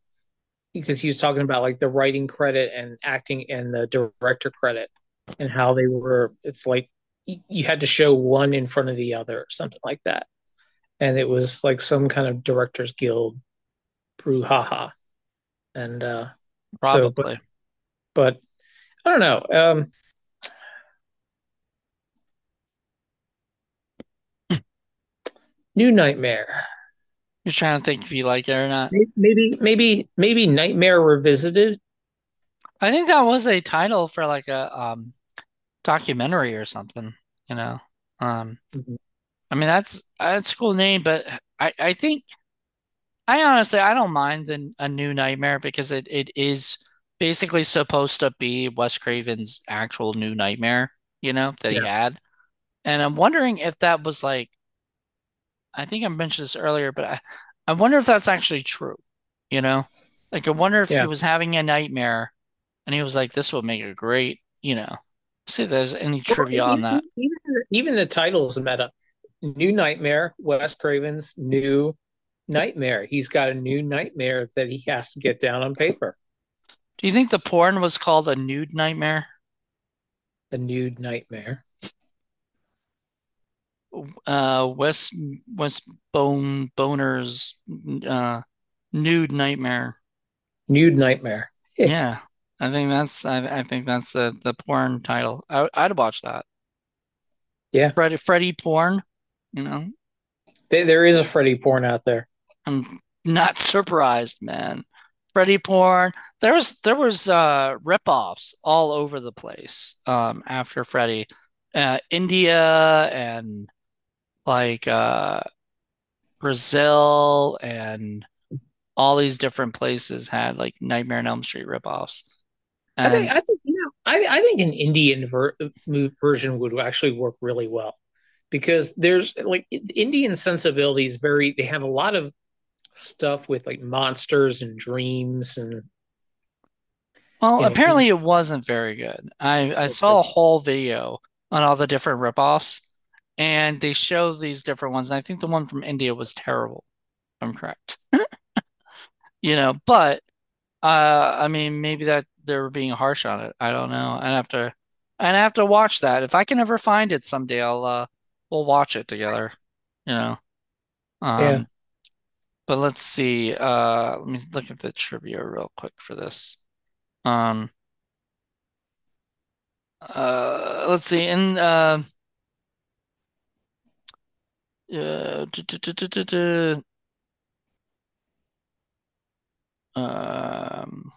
because he was talking about like the writing credit and acting and the director credit and how they were it's like you, had to show one in front of the other or something like that. And it was like some kind of directors guild brouhaha. And uh so but Probably. but I don't know. Um New Nightmare. You're trying to think if you like it or not. Maybe, maybe, maybe Nightmare Revisited. I think that was a title for like a um documentary or something, you know. Um Mhm. I mean that's that's a cool name, but I I think I honestly I don't mind the a new Nightmare because it it is basically supposed to be Wes Craven's actual new Nightmare, you know, that he had. And I'm wondering if that was like I think I mentioned this earlier, but I I wonder if that's actually true, you know? Like I wonder if he was having a nightmare and he was like this would make a great, you know. See if there's any Well, trivia on that. even even the title is meta. New Nightmare, Wes Craven's new Nightmare. He's got a new nightmare that he has to get down on paper. Do you think the porn was called a nude nightmare? The nude nightmare. Uh, Wes Wes Bone Boner's uh nude nightmare. Nude nightmare. Yeah, I think that's I, I think that's the the porn title. I, I'd watch that. Yeah, Freddy Freddy porn. You know, there, there is a Freddy porn out there. I'm not surprised, man. Freddy porn. There was there was uh rip-offs all over the place. Um, after Freddy, uh, India and like uh Brazil and all these different places had like Nightmare on Elm Street ripoffs. I think I think you know I I think an Indian ver- version would actually work really well because there's like Indian sensibilities very they have a lot of stuff with like monsters and dreams and well, you know apparently it wasn't very good. I I saw a whole video on all the different ripoffs, and they show these different ones. And I think the one from India was terrible. if I'm correct. You know, but uh, I mean, maybe that they were being harsh on it. I don't know. I'd have to, I'd have to watch that. If I can ever find it someday, I'll uh, we'll watch it together. You know. yeah Um, but let's see. Uh, let me look at the trivia real quick for this. Um, uh, let's see. In uh, uh, um,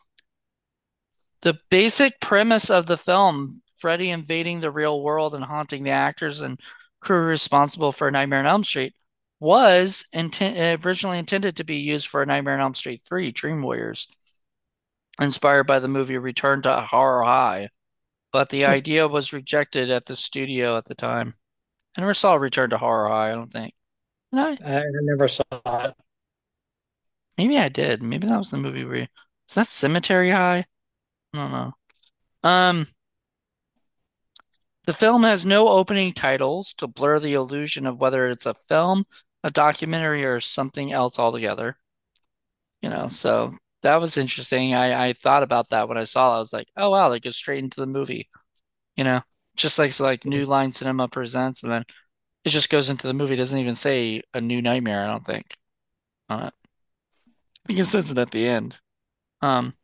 The basic premise of the film, Freddy invading the real world and haunting the actors and crew responsible for Nightmare on Elm Street, was inten originally intended to be used for Nightmare on Elm Street 3, Dream Warriors, inspired by the movie Return to Horror High. But the idea was rejected at the studio at the time. I never saw Return to Horror High, I don't think. Did I? I never saw it. Maybe I did. Maybe that was the movie where is that Cemetery High? I don't know. Um, the film has no opening titles to blur the illusion of whether it's a film, a documentary, or something else altogether. You know, so that was interesting. I I thought about that when I saw it. I was like, oh wow, they go straight into the movie. You know, just like like New Line Cinema presents, and then it just goes into the movie. It doesn't even say a new nightmare, I don't think, it. I think it says it at the end. Um,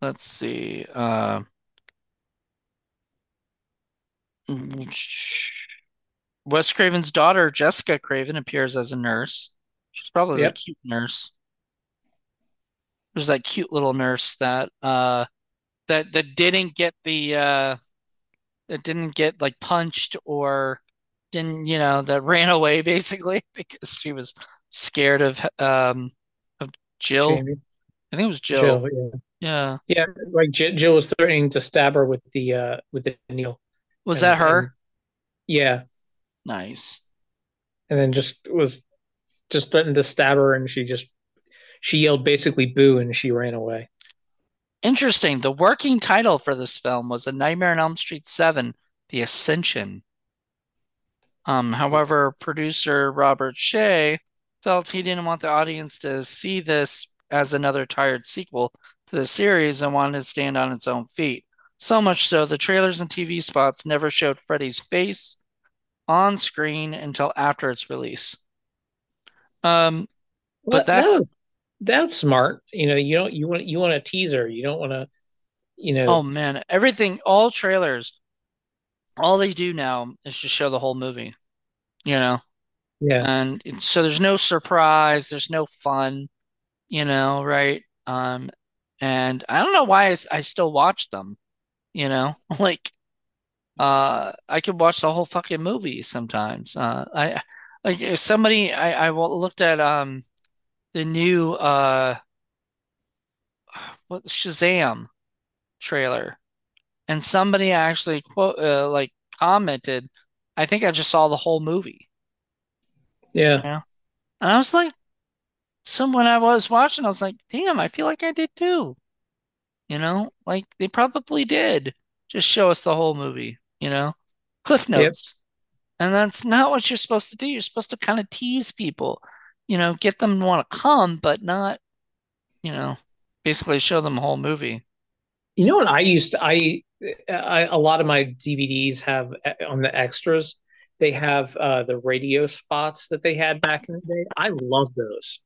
let's see. Uh, Wes Craven's daughter, Jessica Craven, appears as a nurse. She's probably Yep. cute nurse. There's that cute little nurse that uh that that didn't get the uh that didn't get like punched or didn't, you know, that ran away basically because she was scared of um of Jill. Jamie, I think it was Jill. Jill. Yeah, Yeah. yeah. Like J Jill was threatening to stab her with the uh with the needle, Was that and and her? yeah, Nice. and then just was just threatened to stab her, and she just she yelled basically "boo" and she ran away. Interesting. The working title for this film was A Nightmare on Elm Street 7, The Ascension. Um, however, producer Robert Shaye felt he didn't want the audience to see this as another tired sequel to the series and wanted to stand on its own feet. So much so, the trailers and TV spots never showed Freddy's face on screen until after its release. Um, but Well, that, that's, was that's smart. You know, you don't you want you want a teaser. You don't want to. You know, oh man, everything, all trailers, all they do now is just show the whole movie, you know? yeah, And so there's no surprise, there's no fun, you know, right? Um, and I don't know why I still watch them, you know, like uh, I could watch the whole fucking movie sometimes. Uh, I like somebody I I looked at um the new uh what Shazam trailer, and somebody actually quote uh, like commented, I think I just saw the whole movie, you yeah. know, and I was like, so when I was watching, I was like, damn, I feel like I did too. You know, like they probably did just show us the whole movie, you know, Cliff Yep. Notes. And that's not what you're supposed to do. You're supposed to kind of tease people, you know, get them to want to come, but not, you know, basically show them the whole movie. You know what I used to, I, I a lot of my DVDs have uh, on the extras, they have uh the radio spots that they had back in the day. I love those.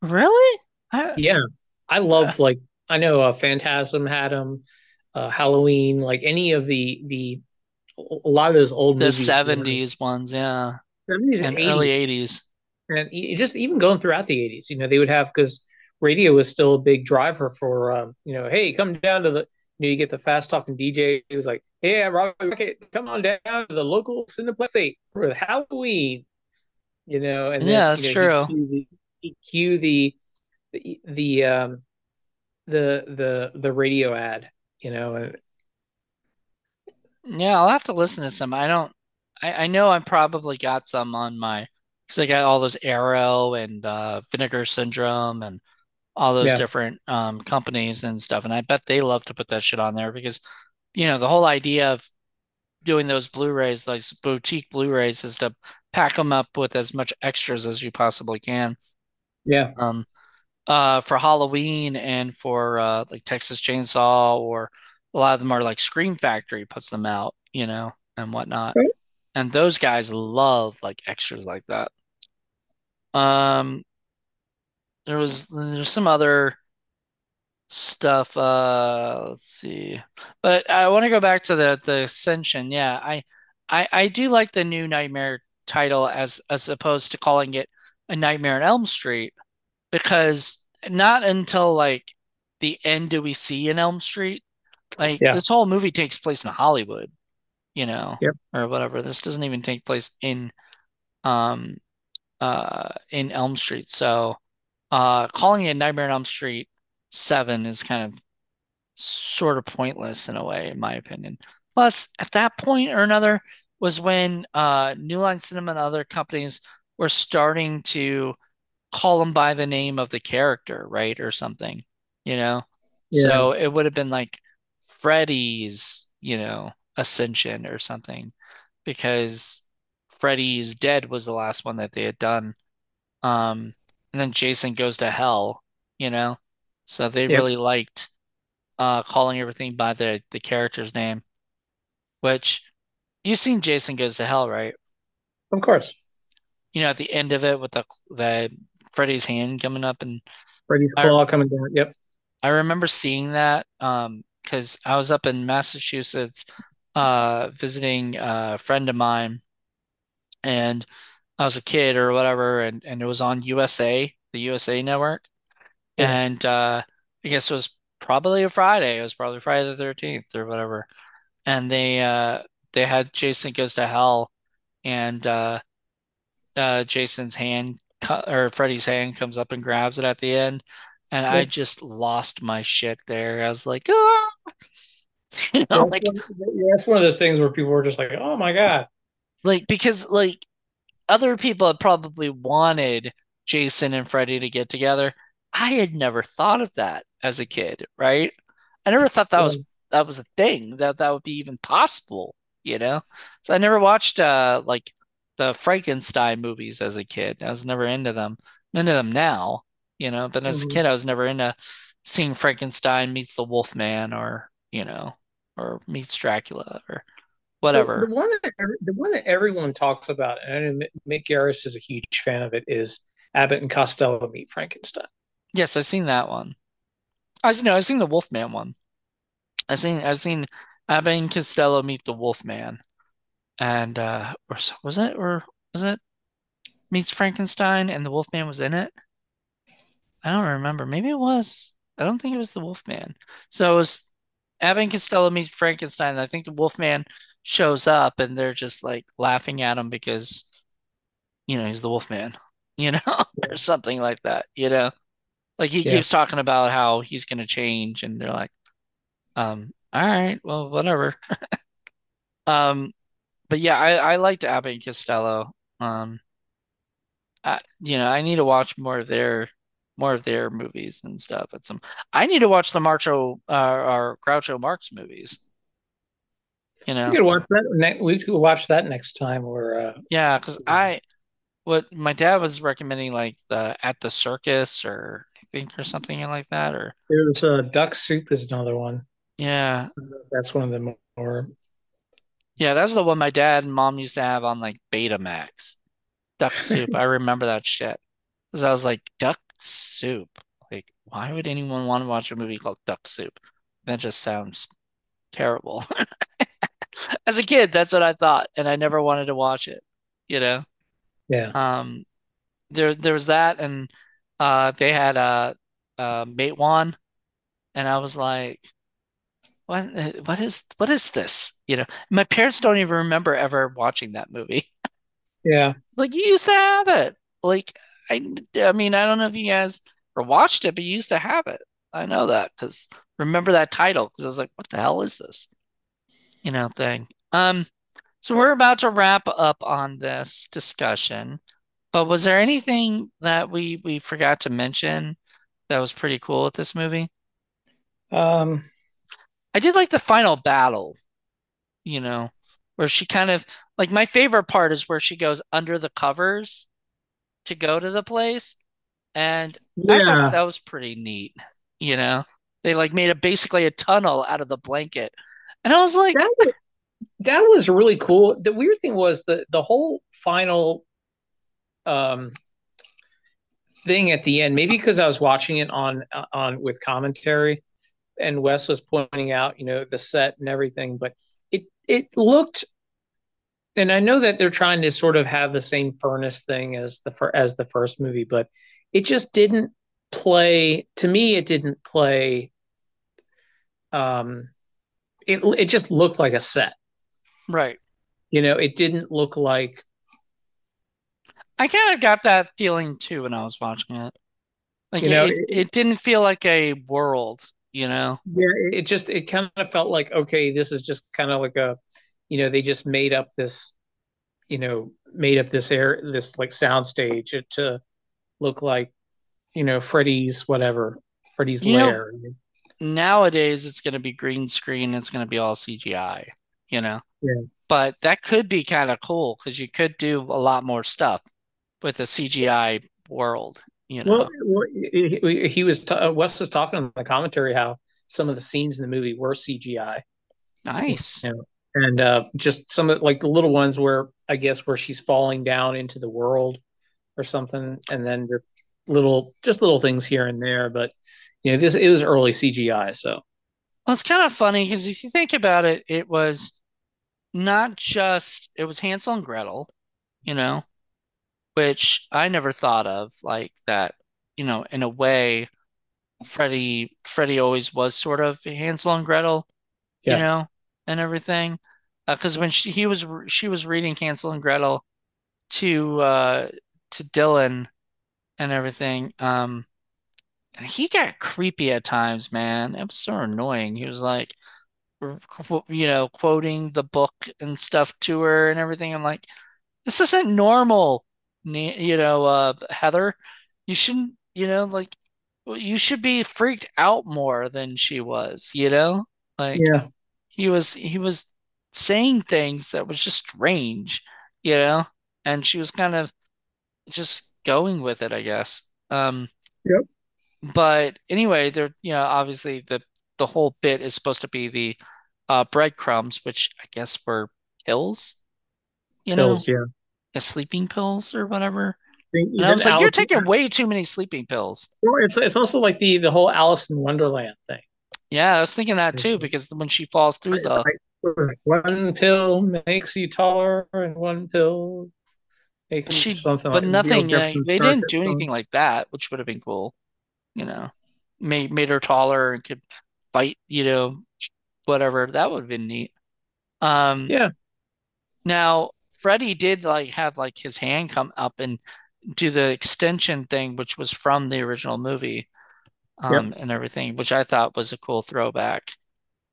Really? I, Yeah. I love like I know uh, Phantasm had them, uh Halloween, like any of the the a lot of those old the movies were 70s ones, yeah, 70s and and early 80s. 80s. And e- just even going throughout the 80s, you know, they would have because radio was still a big driver for um, you know, hey, come down to the you know, you get the fast talking DJ. He was like, "Hey, Robbie, okay, come on down to the local Cineplex 8 for Halloween." you know, and then Yeah, you that's know he true. cue the he cue the the the um the the the radio ad, you know, and Yeah, I'll have to listen to some. I don't, I, I know I probably got some on my, because I got all those Arrow and uh, Vinegar Syndrome and all those yeah, different um, companies and stuff. And I bet they love to put that shit on there because, you know, the whole idea of doing those Blu-rays, like boutique Blu-rays, is to pack them up with as much extras as you possibly can. yeah. Um, uh, for Halloween and for uh, like Texas Chainsaw, or a lot of them are like Scream Factory puts them out, you know, and whatnot. Right. And those guys love like extras like that. Um, there was there's some other stuff. Uh, let's see, but I want to go back to the the Ascension. Yeah, I I I do like the new Nightmare title as as opposed to calling it a Nightmare on Elm Street because not until like the end do we see in Elm Street? Like Yeah. this whole movie takes place in Hollywood, you know, Yep. or whatever. This doesn't even take place in um uh in Elm Street. So uh calling it Nightmare on Elm Street 7 is kind of sort of pointless in a way, in my opinion. Plus, at that point or another was when uh New Line Cinema and other companies were starting to call them by the name of the character, right? Or something, you know? Yeah. So it would have been like Freddy's, you know, Ascension or something because Freddy's Dead was the last one that they had done. Um, and then Jason Goes to Hell, you know? So they Yep. really liked uh calling everything by the the character's name, which you've seen Jason Goes to Hell, right? Of course. You know, at the end of it with the the Freddy's hand coming up and Freddy's I claw coming down. Yep. I remember seeing that um because I was up in Massachusetts uh visiting a friend of mine and I was a kid or whatever and and it was on USA, the USA network. Yeah. And uh I guess it was probably a Friday. It was probably Friday the 13th or whatever. And they uh they had Jason Goes to Hell and uh uh Jason's hand or Freddy's hand comes up and grabs it at the end. And I just lost my shit there. I was like, ah! You know, that's like one, yeah, that's one of those things where people were just like, "Oh my God." like because like other people had probably wanted Jason and Freddy to get together. I had never thought of that as a kid, right? I never thought that was that was a thing, that that would be even possible, you know? So I never watched uh like the Frankenstein movies as a kid. I was never into them. I'm into them now, you know, but as a Mhm. kid I was never into seeing Frankenstein meets the Wolfman or, you know, or meets Dracula or The, the whatever. one that every, the one that everyone talks about, and I know Mick Garris is a huge fan of it, is Abbott and Costello meet Frankenstein. Yes, I've seen that one. I know I've seen the Wolfman one. I've seen I've seen Abbott and Costello meet the Wolfman, and uh, or was it or was it meets Frankenstein and the Wolfman was in it? I don't remember. Maybe it was. I don't think it was the Wolfman. So it was Abbott and Costello meet Frankenstein. I think the Wolfman shows up, and they're just like laughing at him because you know he's the Wolfman, you know, or something like that. You know, like he Yeah. keeps talking about how he's gonna change, and they're like, um, all right, well, whatever. Um, but yeah, I I liked Abbott and Costello. Um, I, you know, I need to watch more of their more of their movies and stuff. But some, I need to watch the Marcho uh, or Groucho Marx movies. You We know, could watch that next. We could watch that next time. Or uh, yeah, because I what my dad was recommending like the At the Circus or I think or something like that or there's uh, Duck Soup is another one. yeah, That's one of the more. yeah, that's the one my dad and mom used to have on like Betamax. Duck Soup. I remember that shit. Because I was like, Duck Soup. Like, why would anyone want to watch a movie called Duck Soup? That just sounds terrible. As a kid, that's what I thought, and I never wanted to watch it, you know? Yeah. Um, there there was that and uh they had uh uh Matewan and I was like, what what is what is this? You know, my parents don't even remember ever watching that movie. Yeah. Like you used to have it. Like I I mean, I don't know if you guys ever watched it, but you used to have it. I know that because remember that title because I was like, what the hell is this? You know, thing. Um, so we're about to wrap up on this discussion, but was there anything that we we forgot to mention that was pretty cool with this movie? Um. I did like the final battle, you know, where she kind of like my favorite part is where she goes under the covers to go to the place. And I thought that was pretty neat, you know. They like made a basically a tunnel out of the blanket. And I was like, That was, that was really cool. The weird thing was the the whole final um thing at the end. Maybe because I was watching it on on with commentary, and Wes was pointing out, you know, the set and everything, but it it looked. And I know that they're trying to sort of have the same furnace thing as the fir- as the first movie, but it just didn't play to me it didn't play um it it just looked like a set. Right. You know, it didn't look like I kind of got that feeling too when I was watching it. Like you know, it, it, it didn't feel like a world, you know? yeah, it just it kind of felt like okay, this is just kind of like a you know, they just made up this, you know, made up this air this like sound stage to look like, you know, Freddy's whatever, Freddy's You know, lair. nowadays it's going to be green screen, it's going to be all CGI, you know? Yeah. But that could be kind of cool because you could do a lot more stuff with a CGI world, you know? well he, was t- uh, Wes was talking in the commentary how some of the scenes in the movie were CGI. You Nice. know, and uh, just some of like the little ones where I guess where she's falling down into the world or something, and then the little just little things here and there. But you know, this it was early CGI, so Well, it's kind of funny because if you think about it, it was not just, it was Hansel and Gretel, you know? which I never thought of like that, you know, in a way, Freddy Freddy always was sort of Hansel and Gretel, you know, and everything. Because when she he was she was reading Hansel and Gretel to uh to Dylan and everything, um, and he got creepy at times, man. It was so annoying. He was like, you know, quoting the book and stuff to her and everything. I'm like, this isn't normal, you know, uh, Heather. You shouldn't, you know, like you should be freaked out more than she was, you know? Like yeah, he was he was saying things that was just strange, you know? And she was kind of just going with it, I guess. Um, yep, but anyway, there, you know, obviously the the whole bit is supposed to be the uh breadcrumbs, which I guess were pills, you know? pills, yeah. uh, sleeping pills or whatever. And I was like, you're taking way too many sleeping pills. well, it's it's also like the the whole Alice in Wonderland thing. Yeah, I was thinking that too, because when she falls through the one pill makes you taller, and one pill makes you she, something but like nothing, yeah, they didn't do anything like that, which would have been cool, you know. Made made her taller and could fight, you know, whatever. That would have been neat. Um, Yeah, now Freddy did like have like his hand come up and do the extension thing, which was from the original movie, yep, um, and everything, which I thought was a cool throwback.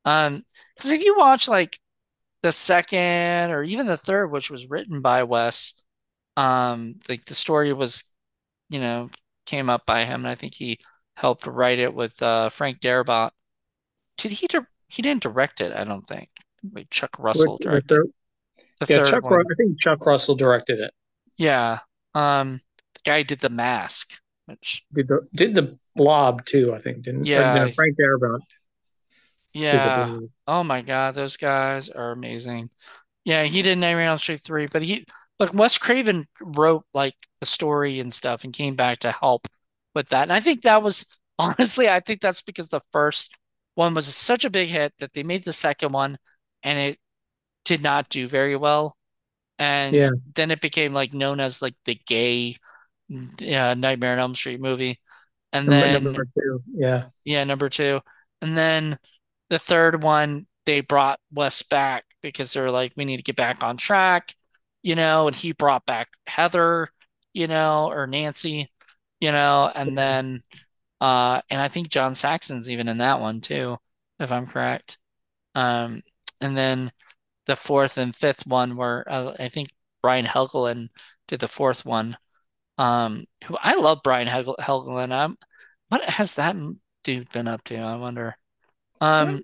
Um, because if you watch like the second or even the third, which was written by Wes, um, like the story was, you know, came up by him, and I think he helped write it with uh Frank Darabont. Did he di he didn't direct it, I don't think. Like Chuck Russell directed the yeah, third Chuck. One. I think Chuck Russell directed it. Yeah. Um, the guy did The Mask, which Did the did the Blob too? I think didn't yeah, Frank Darabont yeah. Oh my God, those guys are amazing. Yeah, he did Nightmare on Street 3, but he like Wes Craven wrote like the story and stuff and came back to help with that. And I think that was honestly, I think that's because the first one was such a big hit that they made the second one and it did not do very well. And Yeah, then it became like known as like the gay uh, Nightmare on Elm Street movie. And number then number two. Yeah, yeah, number two. And then the third one, they brought Wes back because they're like, we need to get back on track, you know, and he brought back Heather, you know, or Nancy, you know, and then uh and I think John Saxon's even in that one too, if I'm correct. Um and then the fourth and fifth one were uh, I think Brian Helgeland did the fourth one. Um who I love Brian Hel Helgeland. Um what has that dude been up to? I wonder. Um,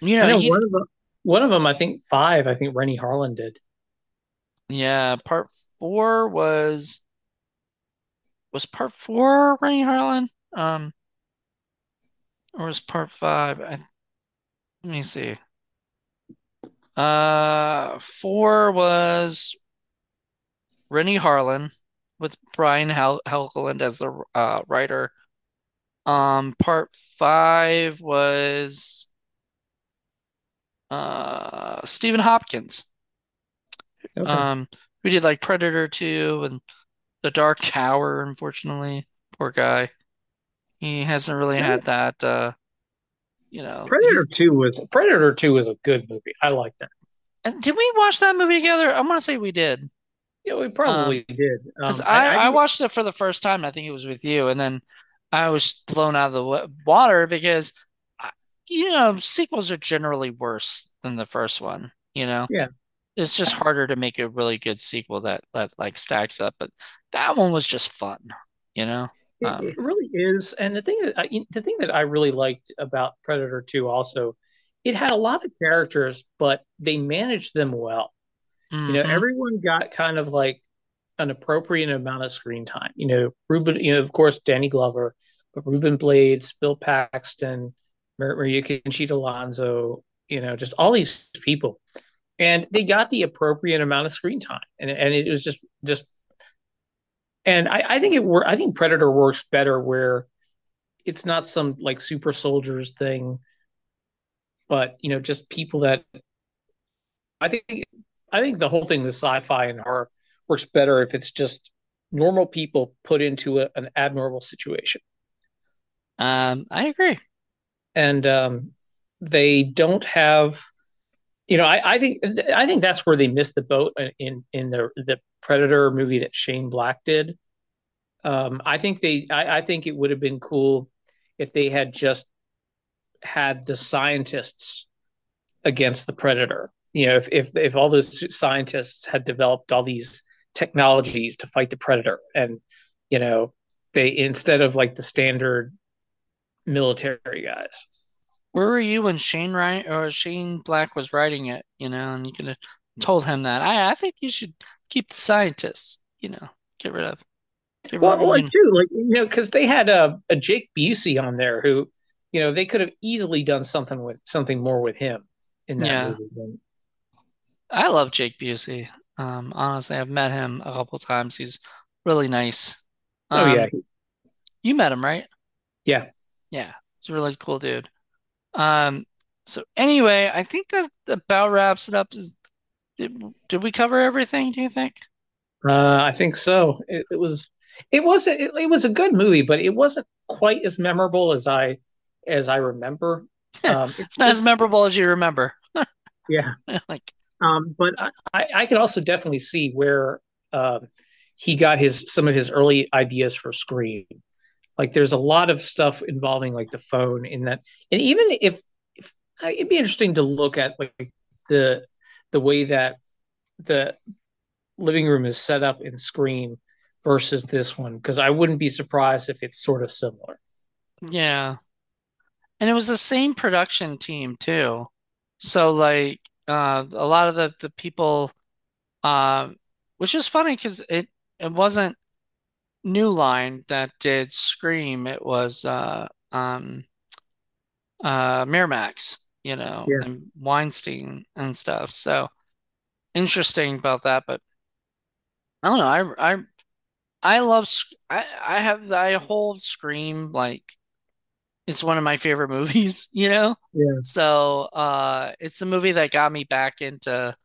you know, know he, one of them. One of them, I think five. I think Renny Harlin did. yeah, part four was was part four Renny Harlin? Um, or was part five? I, let me see. Uh, four was Rennie Harlan with Brian Hel Helgeland as the uh, writer. Um, part five was uh Stephen Hopkins. Okay. Um, who did like Predator 2 and The Dark Tower, unfortunately. Poor guy. He hasn't really had that. Uh, you know, Predator. Two was Predator Two was a good movie. I like that. And did we watch that movie together? I want to say we did. Yeah, we Um, probably did. because Um, I, I I watched it for the first time. I think it was with you, and then I was blown out of the water because, you know, sequels are generally worse than the first one. You know, Yeah, it's just harder to make a really good sequel that that like stacks up. But that one was just fun. You know. it, it Um. really is. And the thing that I, the thing that I really liked about Predator Two also, it had a lot of characters, but they managed them well. You know, hmm everyone got kind of like an appropriate amount of screen time. You know, Ruben, you know, of course, Danny Glover, but Ruben Blades, Bill Paxton, Maria Conchita Alonso, you know, just all these people. And they got the appropriate amount of screen time. And and it was just just and I, I think it work I think Predator works better where it's not some like super soldiers thing, but you know, just people that I think I think the whole thing, the sci-fi and horror, works better if it's just normal people put into a, an abnormal situation, Um. I agree. and um, they don't have. You know, I, I think I think that's where they missed the boat in in the the Predator movie that Shane Black did. Um, I think they I, I think it would have been cool if they had just had the scientists against the predator. You know, if if if all those scientists had developed all these technologies to fight the predator, and you know, they instead of like the standard military guys. Where were you when Shane Ryan or Shane Black was writing it? You know, and you could have told him that. I I think you should keep the scientists. You know, get rid of get. Well, know, too, like you know, because they had a, a Jake Busey on there who, you know, they could have easily done something with something more with him in that yeah. movie. Than, I love Jake Busey. Um, honestly, I've met him a couple times. He's really nice. oh yeah, Um, you met him, right? yeah. Yeah, he's a really cool dude. Um, so anyway, I think that about wraps it up. Is did, did we cover everything, do you think? Uh, I think so. It, it was, it was, a, it, it was a good movie, but it wasn't quite as memorable as I as I remember. Um, it, It's not as memorable as you remember. yeah. Like, Um, but I, I I could also definitely see where um, he got his some of his early ideas for Scream. Like, there's a lot of stuff involving like the phone in that, and even if, if it'd be interesting to look at like the the way that the living room is set up in Scream versus this one, because I wouldn't be surprised if it's sort of similar. yeah. And it was the same production team too. So like uh a lot of the the people um which is funny because it it wasn't New Line that did Scream. It was uh um uh Miramax, you know, Yeah. and Weinstein and stuff. So interesting about that, but I don't know. I I I love I I have I hold Scream like it's one of my favorite movies, you know? Yeah. So, uh, it's a movie that got me back into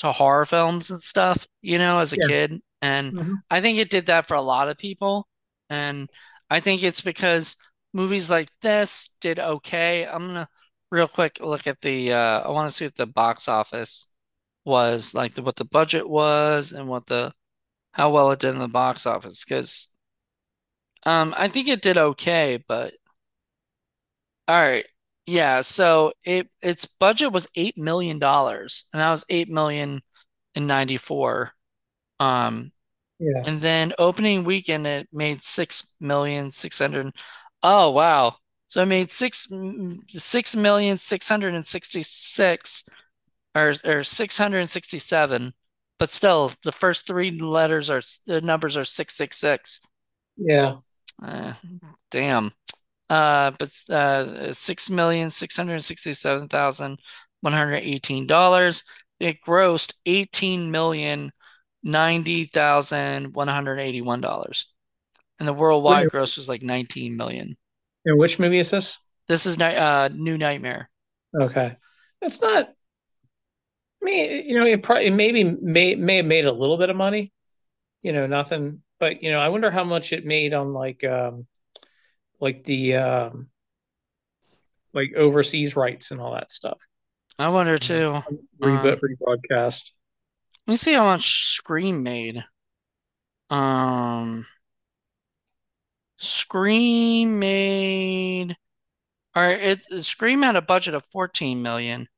to horror films and stuff, you know, as a Yeah. kid. And Mhm. I think it did that for a lot of people. And I think it's because movies like this did okay. I'm gonna real quick look at the uh I want to see what the box office was, like the, what the budget was and what the how well it did in the box office. Because um I think it did okay, but All right. Yeah, so it its budget was eight million dollars, and that was eight million in 94. Um, Yeah. and then opening weekend it made six million six hundred. Oh wow. So it made six six million six hundred and sixty six or or 667, but still the first three letters are the numbers are 666. Yeah. Uh, damn. Uh, but uh, six million six hundred sixty-seven thousand one hundred eighteen dollars. It grossed eighteen million ninety thousand one hundred eighty-one dollars, and the worldwide Wait, gross was like nineteen million. and which movie is this? This is uh New Nightmare. Okay. It's not. I mean, you know, it probably maybe may may have made a little bit of money. You know, nothing. But you know, I wonder how much it made on like um like the um, like overseas rights and all that stuff. I wonder too. Reboot Um, rebroadcast. let me see how much Scream made. Um, Scream made. All right, it Scream had a budget of 14 million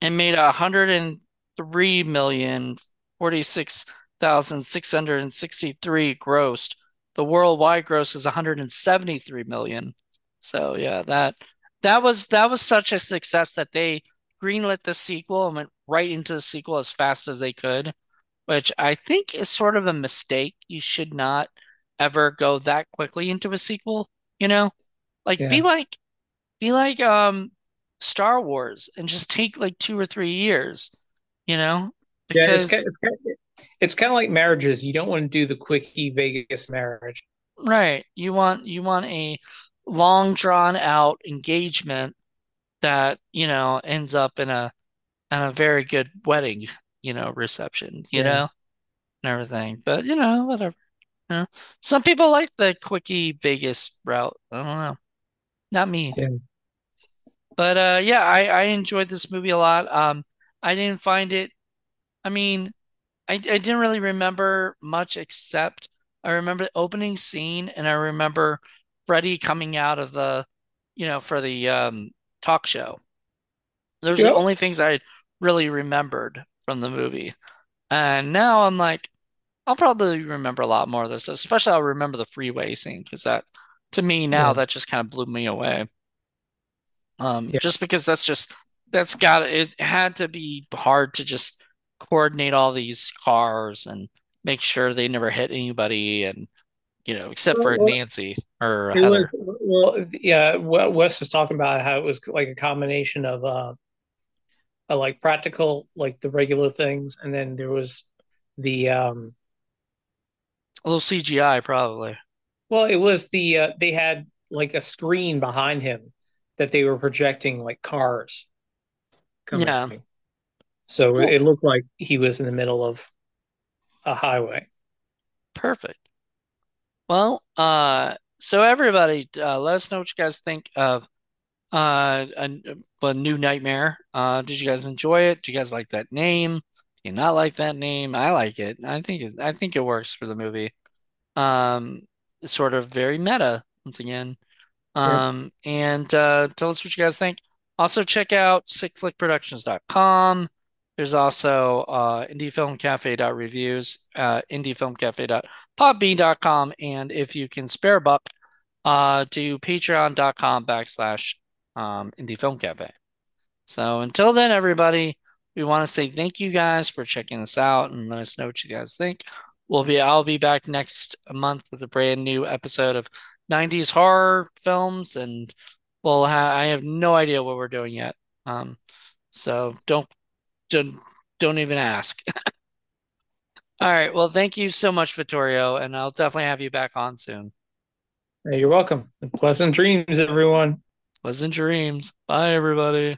and made a hundred and three million forty six thousand six hundred and sixty three grossed. The worldwide gross is 173 million. So yeah, that that was that was such a success that they greenlit the sequel and went right into the sequel as fast as they could, which I think is sort of a mistake. You should not ever go that quickly into a sequel, you know? Like be like be like um Star Wars and just take like two or three years, you know? yeah. It's kind Because it's kind it's kind of like marriages. You don't want to do the quickie Vegas marriage. right, you want you want a long drawn out engagement that, you know, ends up in a in a very good wedding, you know, reception, you Yeah, know, and everything. But you know, whatever. You know? Some people like the quickie Vegas route. I don't know. Not me. yeah. But uh yeah, I I enjoyed this movie a lot. Um I didn't find it I mean I, I didn't really remember much except I remember the opening scene and I remember Freddy coming out of the, you know, for the um, talk show. Those are the only things I really remembered from the movie. And now I'm like, I'll probably remember a lot more of this, especially I'll remember the freeway scene because that, to me now, Yeah, that just kind of blew me away. Um, yeah, just because that's just that's got it had to be hard to just coordinate all these cars and make sure they never hit anybody and you know except for well, Nancy or it was Heather. well, yeah. Wes was talking about how it was like a combination of uh, uh like practical, like the regular things, and then there was the um. A little CGI probably. Well, it was the uh, they had like a screen behind him that they were projecting like cars. Yeah. So Cool. it looked like he was in the middle of a highway. Perfect. Well, uh so everybody uh let us know what you guys think of uh a, a new Nightmare. Uh did you guys enjoy it? Do you guys like that name? Do you not like that name? I like it. I think it I think it works for the movie. Um, sort of very meta once again. Um, and uh, tell us what you guys think. Also, check out sickflickproductions.com. There's also uh, indiefilmcafe.reviews, uh, indiefilmcafe.podbean.com, and if you can spare a buck, uh, do patreon.com backslash um, indiefilmcafe. So until then, everybody, we want to say thank you guys for checking us out and let us know what you guys think. We'll be I'll be back next month with a brand new episode of 90s horror films and we'll ha I have no idea what we're doing yet. Um, so don't don't don't even ask. All right, well, thank you so much, Vittorio, and I'll definitely have you back on soon. Hey, You're welcome. Pleasant dreams, everyone. Pleasant dreams. Bye, everybody.